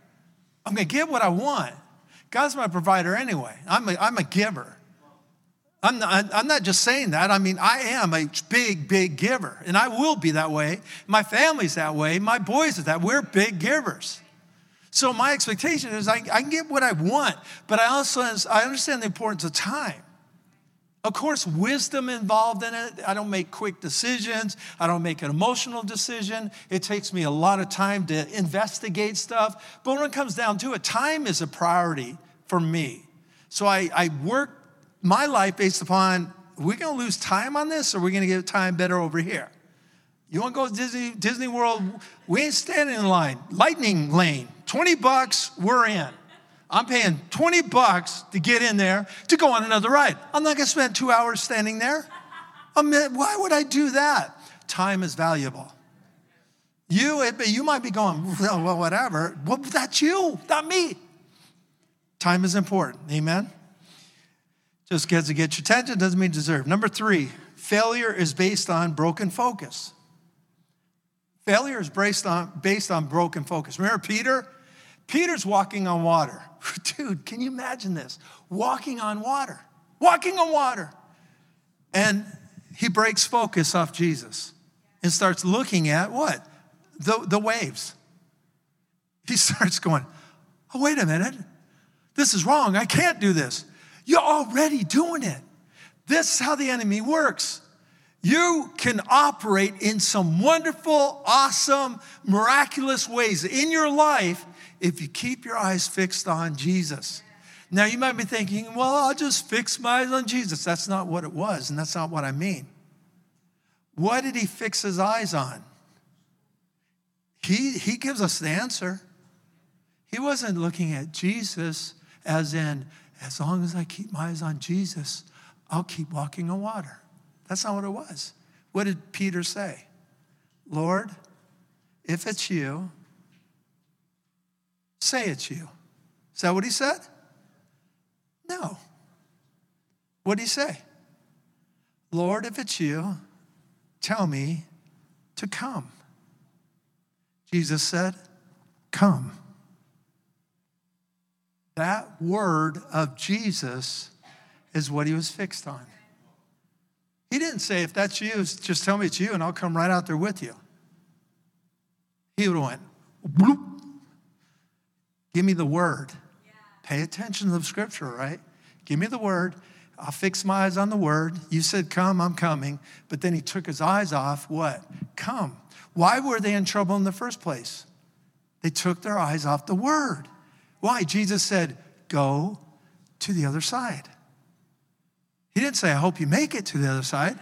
I'm going to get what I want. God's my provider anyway. I'm a, I'm a giver. I'm not, I'm not just saying that. I mean, I am a big, big giver, and I will be that way. My family's that way. My boys are that. We're big givers. So my expectation is I, I can get what I want, but I also I understand the importance of time. Of course, wisdom involved in it. I don't make quick decisions. I don't make an emotional decision. It takes me a lot of time to investigate stuff. But when it comes down to it, time is a priority for me. So I, I work my life based upon we're we going to lose time on this or we're we going to get time better over here? You want to go to Disney, Disney World? We ain't standing in line. Lightning lane, 20 bucks, we're in. I'm paying 20 bucks to get in there to go on another ride. I'm not going to spend two hours standing there. I mean, why would I do that? Time is valuable. You, you might be going, well, whatever. Well, that's you, not me. Time is important. Amen. Just because it gets your attention doesn't mean deserve. Number three, failure is based on broken focus. Failure is based on, based on broken focus. Remember Peter? Peter's walking on water. [laughs] Dude, can you imagine this? Walking on water, walking on water. And he breaks focus off Jesus and starts looking at what? The, the waves. He [laughs] starts going, oh, wait a minute. This is wrong. I can't do this. You're already doing it. This is how the enemy works. You can operate in some wonderful, awesome, miraculous ways in your life if you keep your eyes fixed on Jesus. Now, you might be thinking, well, I'll just fix my eyes on Jesus. That's not what it was, and that's not what I mean. What did he fix his eyes on? He, he gives us the answer. He wasn't looking at Jesus as in, as long as I keep my eyes on Jesus, I'll keep walking on water. That's not what it was. What did Peter say? Lord, if it's you, say it's you. Is that what he said? No. What did he say? Lord, if it's you, tell me to come. Jesus said, Come. That word of Jesus is what he was fixed on. He didn't say, if that's you, just tell me it's you and I'll come right out there with you. He would have went, bloop. Give me the word. Yeah. Pay attention to the scripture, right? Give me the word. I'll fix my eyes on the word. You said, Come, I'm coming. But then he took his eyes off what? Come. Why were they in trouble in the first place? They took their eyes off the word. Why? Jesus said, Go to the other side. He didn't say, I hope you make it to the other side,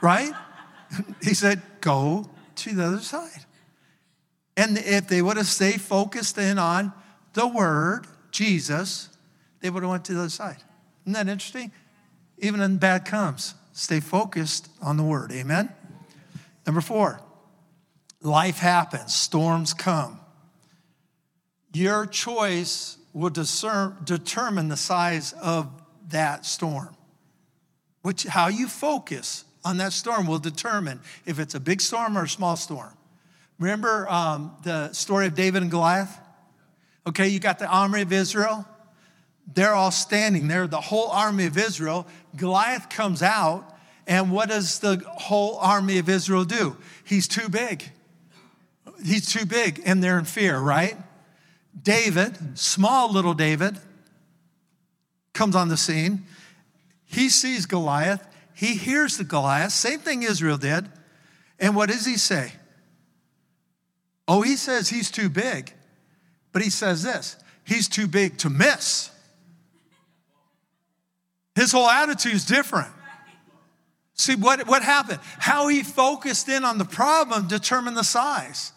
right? [laughs] he said, Go to the other side. And if they would have stayed focused in on the word, Jesus, they would have went to the other side. Isn't that interesting? Even when bad comes, stay focused on the word. Amen? Number four, life happens, storms come. Your choice will discern, determine the size of that storm. Which, how you focus on that storm will determine if it's a big storm or a small storm. Remember um, the story of David and Goliath? Okay, you got the army of Israel. They're all standing there, the whole army of Israel. Goliath comes out, and what does the whole army of Israel do? He's too big. He's too big, and they're in fear, right? David, small little David, comes on the scene. He sees Goliath. He hears the Goliath, same thing Israel did. And what does he say? Oh, he says he's too big. But he says this he's too big to miss. His whole attitude is different. See what, what happened? How he focused in on the problem determined the size.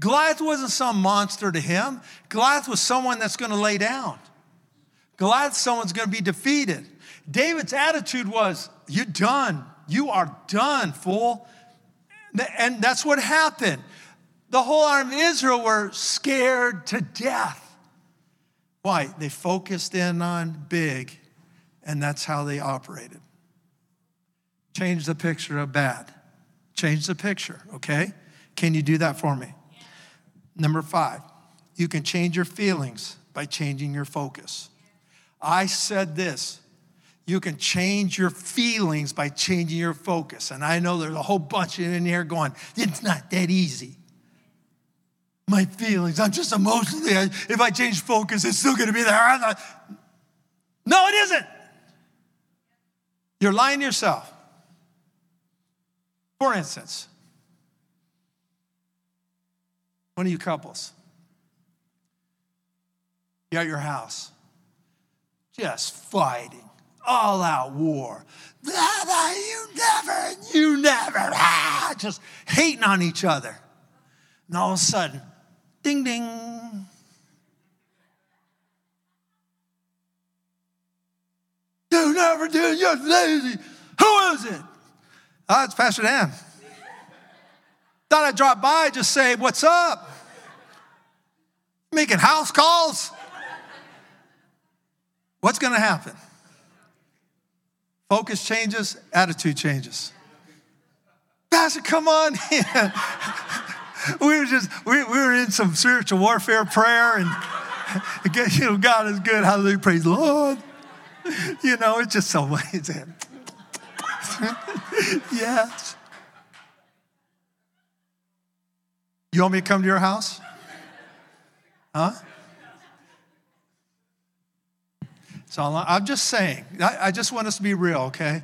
Goliath wasn't some monster to him. Goliath was someone that's going to lay down. Goliath, someone's going to be defeated. David's attitude was, You're done. You are done, fool. And that's what happened. The whole army of Israel were scared to death. Why? They focused in on big, and that's how they operated. Change the picture of bad. Change the picture, okay? Can you do that for me? Number five, you can change your feelings by changing your focus. I said this you can change your feelings by changing your focus. And I know there's a whole bunch in here going, it's not that easy my feelings. I'm just emotionally, if I change focus, it's still gonna be there. No, it isn't. You're lying to yourself. For instance, one of you couples, you're at your house, just fighting, all out war. You never, you never, ah, just hating on each other. And all of a sudden, Ding, ding. You never did, you're lazy. Who is it? Oh, it's Pastor Dan. Thought I'd drop by, just say, What's up? Making house calls? What's going to happen? Focus changes, attitude changes. Pastor, come on in. [laughs] [laughs] we were just, we, we were in some spiritual warfare prayer and, [laughs] you know, God is good. Hallelujah. Praise the Lord. You know, it's just so amazing. [laughs] yes. You want me to come to your house? Huh? So I'm just saying, I just want us to be real, okay?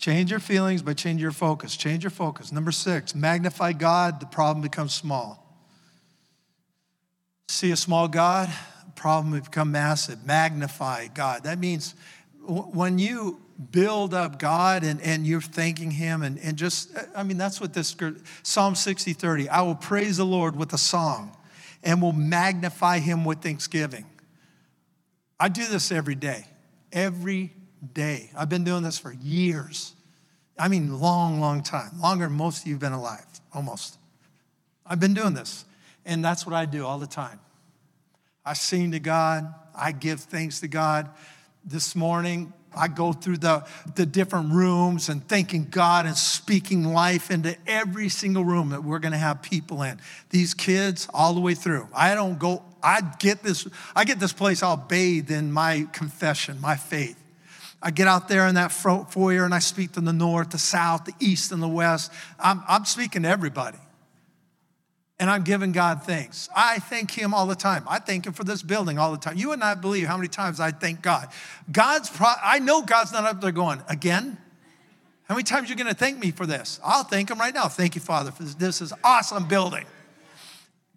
Change your feelings, but change your focus. Change your focus. Number six, magnify God, the problem becomes small. See a small God, problem become massive. Magnify God. That means when you build up God and, and you're thanking Him, and, and just, I mean, that's what this Psalm 60 30. I will praise the Lord with a song and will magnify Him with thanksgiving. I do this every day. Every day. I've been doing this for years. I mean, long, long time. Longer than most of you have been alive, almost. I've been doing this. And that's what I do all the time. I sing to God, I give thanks to God. This morning, I go through the, the different rooms and thanking God and speaking life into every single room that we're going to have people in. These kids all the way through. I don't go, I get this, I get this place all bathed in my confession, my faith. I get out there in that foyer and I speak to the north, the south, the east, and the west. I'm, I'm speaking to everybody and I'm giving God thanks. I thank Him all the time. I thank Him for this building all the time. You would not believe how many times I thank God. God's, pro- I know God's not up there going, again? How many times are you going to thank me for this? I'll thank Him right now. Thank you, Father, for this. This is awesome building.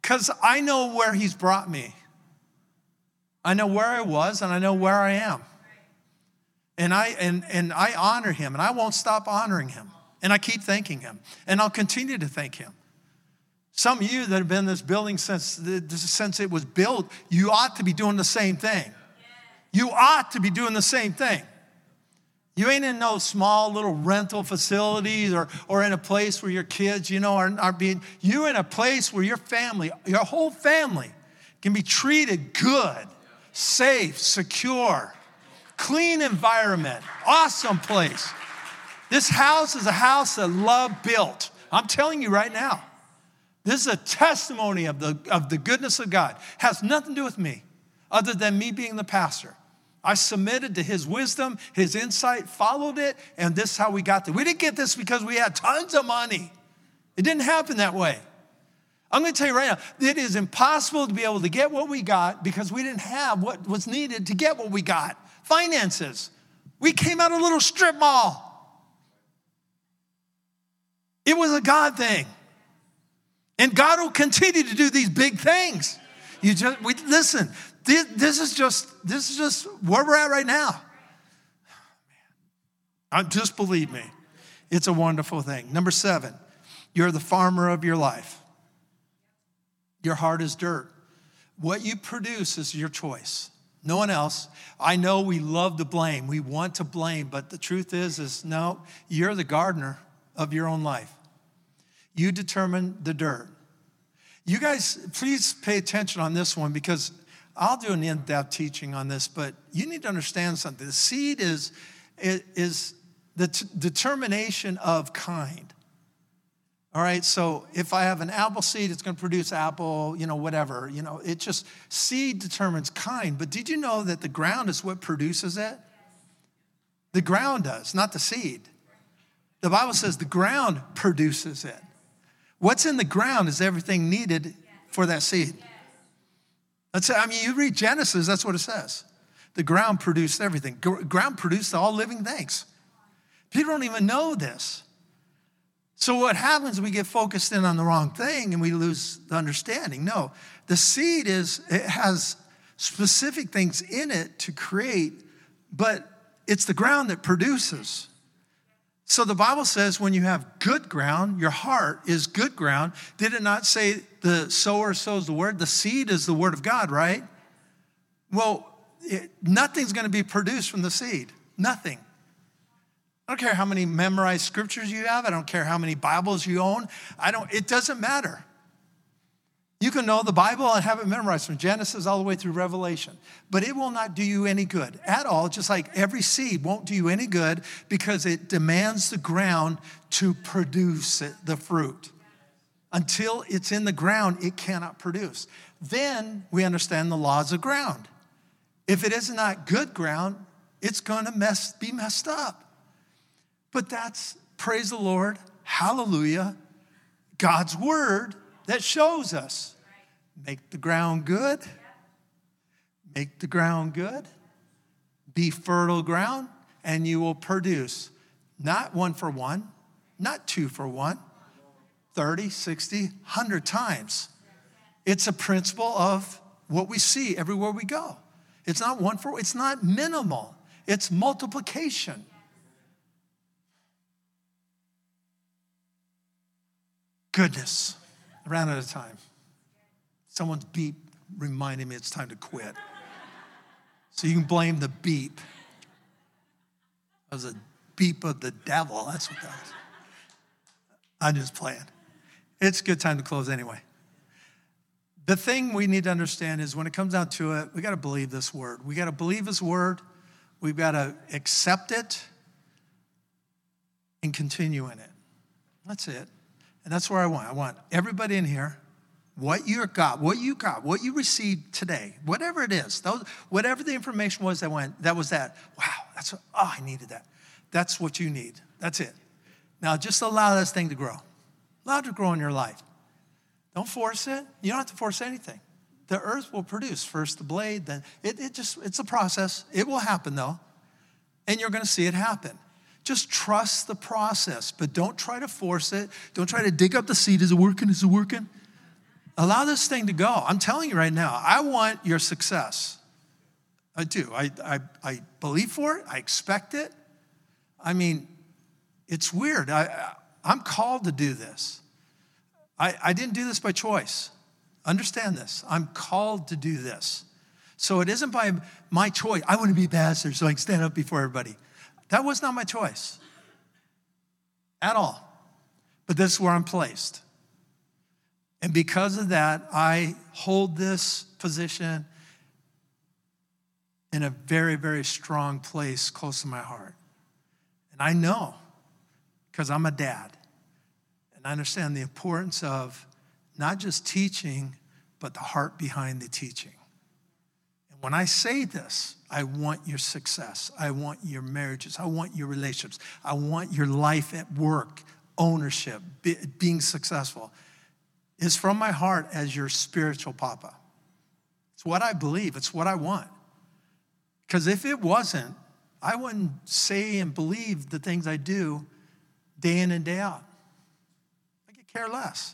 Because I know where He's brought me. I know where I was and I know where I am. And I, and, and I honor Him and I won't stop honoring Him. And I keep thanking Him. And I'll continue to thank Him. Some of you that have been in this building since, since it was built, you ought to be doing the same thing. You ought to be doing the same thing. You ain't in no small little rental facilities or, or in a place where your kids, you know, are, are being, you're in a place where your family, your whole family can be treated good, safe, secure, clean environment, awesome place. This house is a house that love built. I'm telling you right now. This is a testimony of the, of the goodness of God. Has nothing to do with me, other than me being the pastor. I submitted to his wisdom, his insight, followed it, and this is how we got there. We didn't get this because we had tons of money. It didn't happen that way. I'm going to tell you right now, it is impossible to be able to get what we got because we didn't have what was needed to get what we got finances. We came out a little strip mall. It was a God thing. And God will continue to do these big things. You just we, listen. This, this is just this is just where we're at right now. Oh, uh, just believe me, it's a wonderful thing. Number seven, you're the farmer of your life. Your heart is dirt. What you produce is your choice. No one else. I know we love to blame. We want to blame, but the truth is, is no, you're the gardener of your own life. You determine the dirt. You guys, please pay attention on this one because I'll do an in depth teaching on this, but you need to understand something. The seed is, is the t- determination of kind. All right, so if I have an apple seed, it's going to produce apple, you know, whatever. You know, it just, seed determines kind. But did you know that the ground is what produces it? The ground does, not the seed. The Bible says the ground produces it. What's in the ground is everything needed for that seed. That's, I mean, you read Genesis, that's what it says. The ground produced everything. Ground produced all living things. People don't even know this. So what happens? We get focused in on the wrong thing and we lose the understanding. No, the seed is it has specific things in it to create, but it's the ground that produces. So the Bible says when you have good ground, your heart is good ground. Did it not say the sower sows the word? The seed is the word of God, right? Well, it, nothing's going to be produced from the seed. Nothing. I don't care how many memorized scriptures you have. I don't care how many Bibles you own. I don't, it doesn't matter. You can know the Bible and have it memorized from Genesis all the way through Revelation, but it will not do you any good at all, just like every seed won't do you any good because it demands the ground to produce it, the fruit. Until it's in the ground, it cannot produce. Then we understand the laws of ground. If it is not good ground, it's going to mess, be messed up. But that's, praise the Lord, hallelujah, God's word that shows us. Make the ground good. Make the ground good. Be fertile ground, and you will produce not one for one, not two for one, 30, 60, 100 times. It's a principle of what we see everywhere we go. It's not one for, it's not minimal, it's multiplication. Goodness. I ran out of time. Someone's beep reminded me it's time to quit. So you can blame the beep. That was a beep of the devil. That's what that was. I'm just playing. It's a good time to close anyway. The thing we need to understand is when it comes down to it, we got to believe this word. We got to believe his word. We've got to accept it and continue in it. That's it. And that's where I want. I want everybody in here, what you got, what you got, what you received today, whatever it is, those, whatever the information was that went, that was that. Wow, that's what, oh, I needed that. That's what you need. That's it. Now just allow this thing to grow. Allow it to grow in your life. Don't force it. You don't have to force anything. The earth will produce first the blade, then it, it just, it's a process. It will happen though. And you're to see it happen. Just trust the process, but don't try to force it. Don't try to dig up the seed. Is it working? Is it working? Allow this thing to go. I'm telling you right now, I want your success. I do. I, I, I believe for it, I expect it. I mean, it's weird. I, I'm called to do this. I, I didn't do this by choice. Understand this. I'm called to do this. So it isn't by my choice. I want to be a pastor so I can stand up before everybody. That was not my choice at all. But this is where I'm placed. And because of that, I hold this position in a very, very strong place close to my heart. And I know, because I'm a dad, and I understand the importance of not just teaching, but the heart behind the teaching. When I say this, I want your success. I want your marriages. I want your relationships. I want your life at work, ownership, be, being successful. Is from my heart as your spiritual papa. It's what I believe, it's what I want. Because if it wasn't, I wouldn't say and believe the things I do day in and day out. I could care less.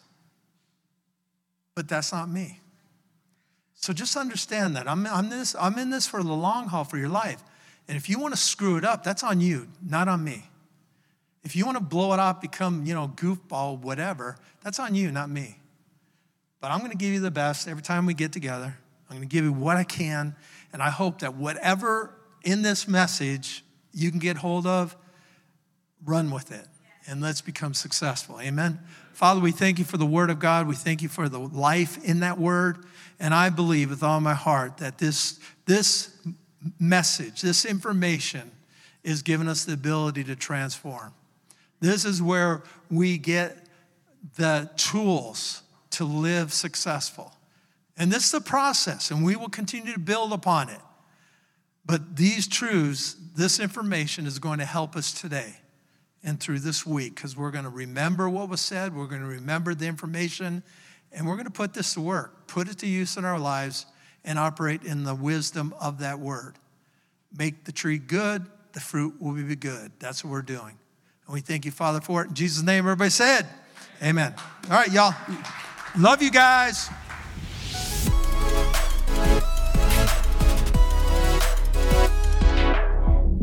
But that's not me. So just understand that. I'm, I'm, this, I'm in this for the long haul for your life. And if you want to screw it up, that's on you, not on me. If you want to blow it up, become, you know, goofball, whatever, that's on you, not me. But I'm going to give you the best every time we get together. I'm going to give you what I can. And I hope that whatever in this message you can get hold of, run with it and let's become successful. Amen. Father, we thank you for the word of God. We thank you for the life in that word. And I believe with all my heart that this, this message, this information is giving us the ability to transform. This is where we get the tools to live successful. And this is the process, and we will continue to build upon it. But these truths, this information is going to help us today and through this week because we're going to remember what was said, we're going to remember the information, and we're going to put this to work, put it to use in our lives, and operate in the wisdom of that word. Make the tree good, the fruit will be good. That's what we're doing. And we thank you, Father, for it. In Jesus' name, everybody said, Amen. All right, y'all. Love you guys.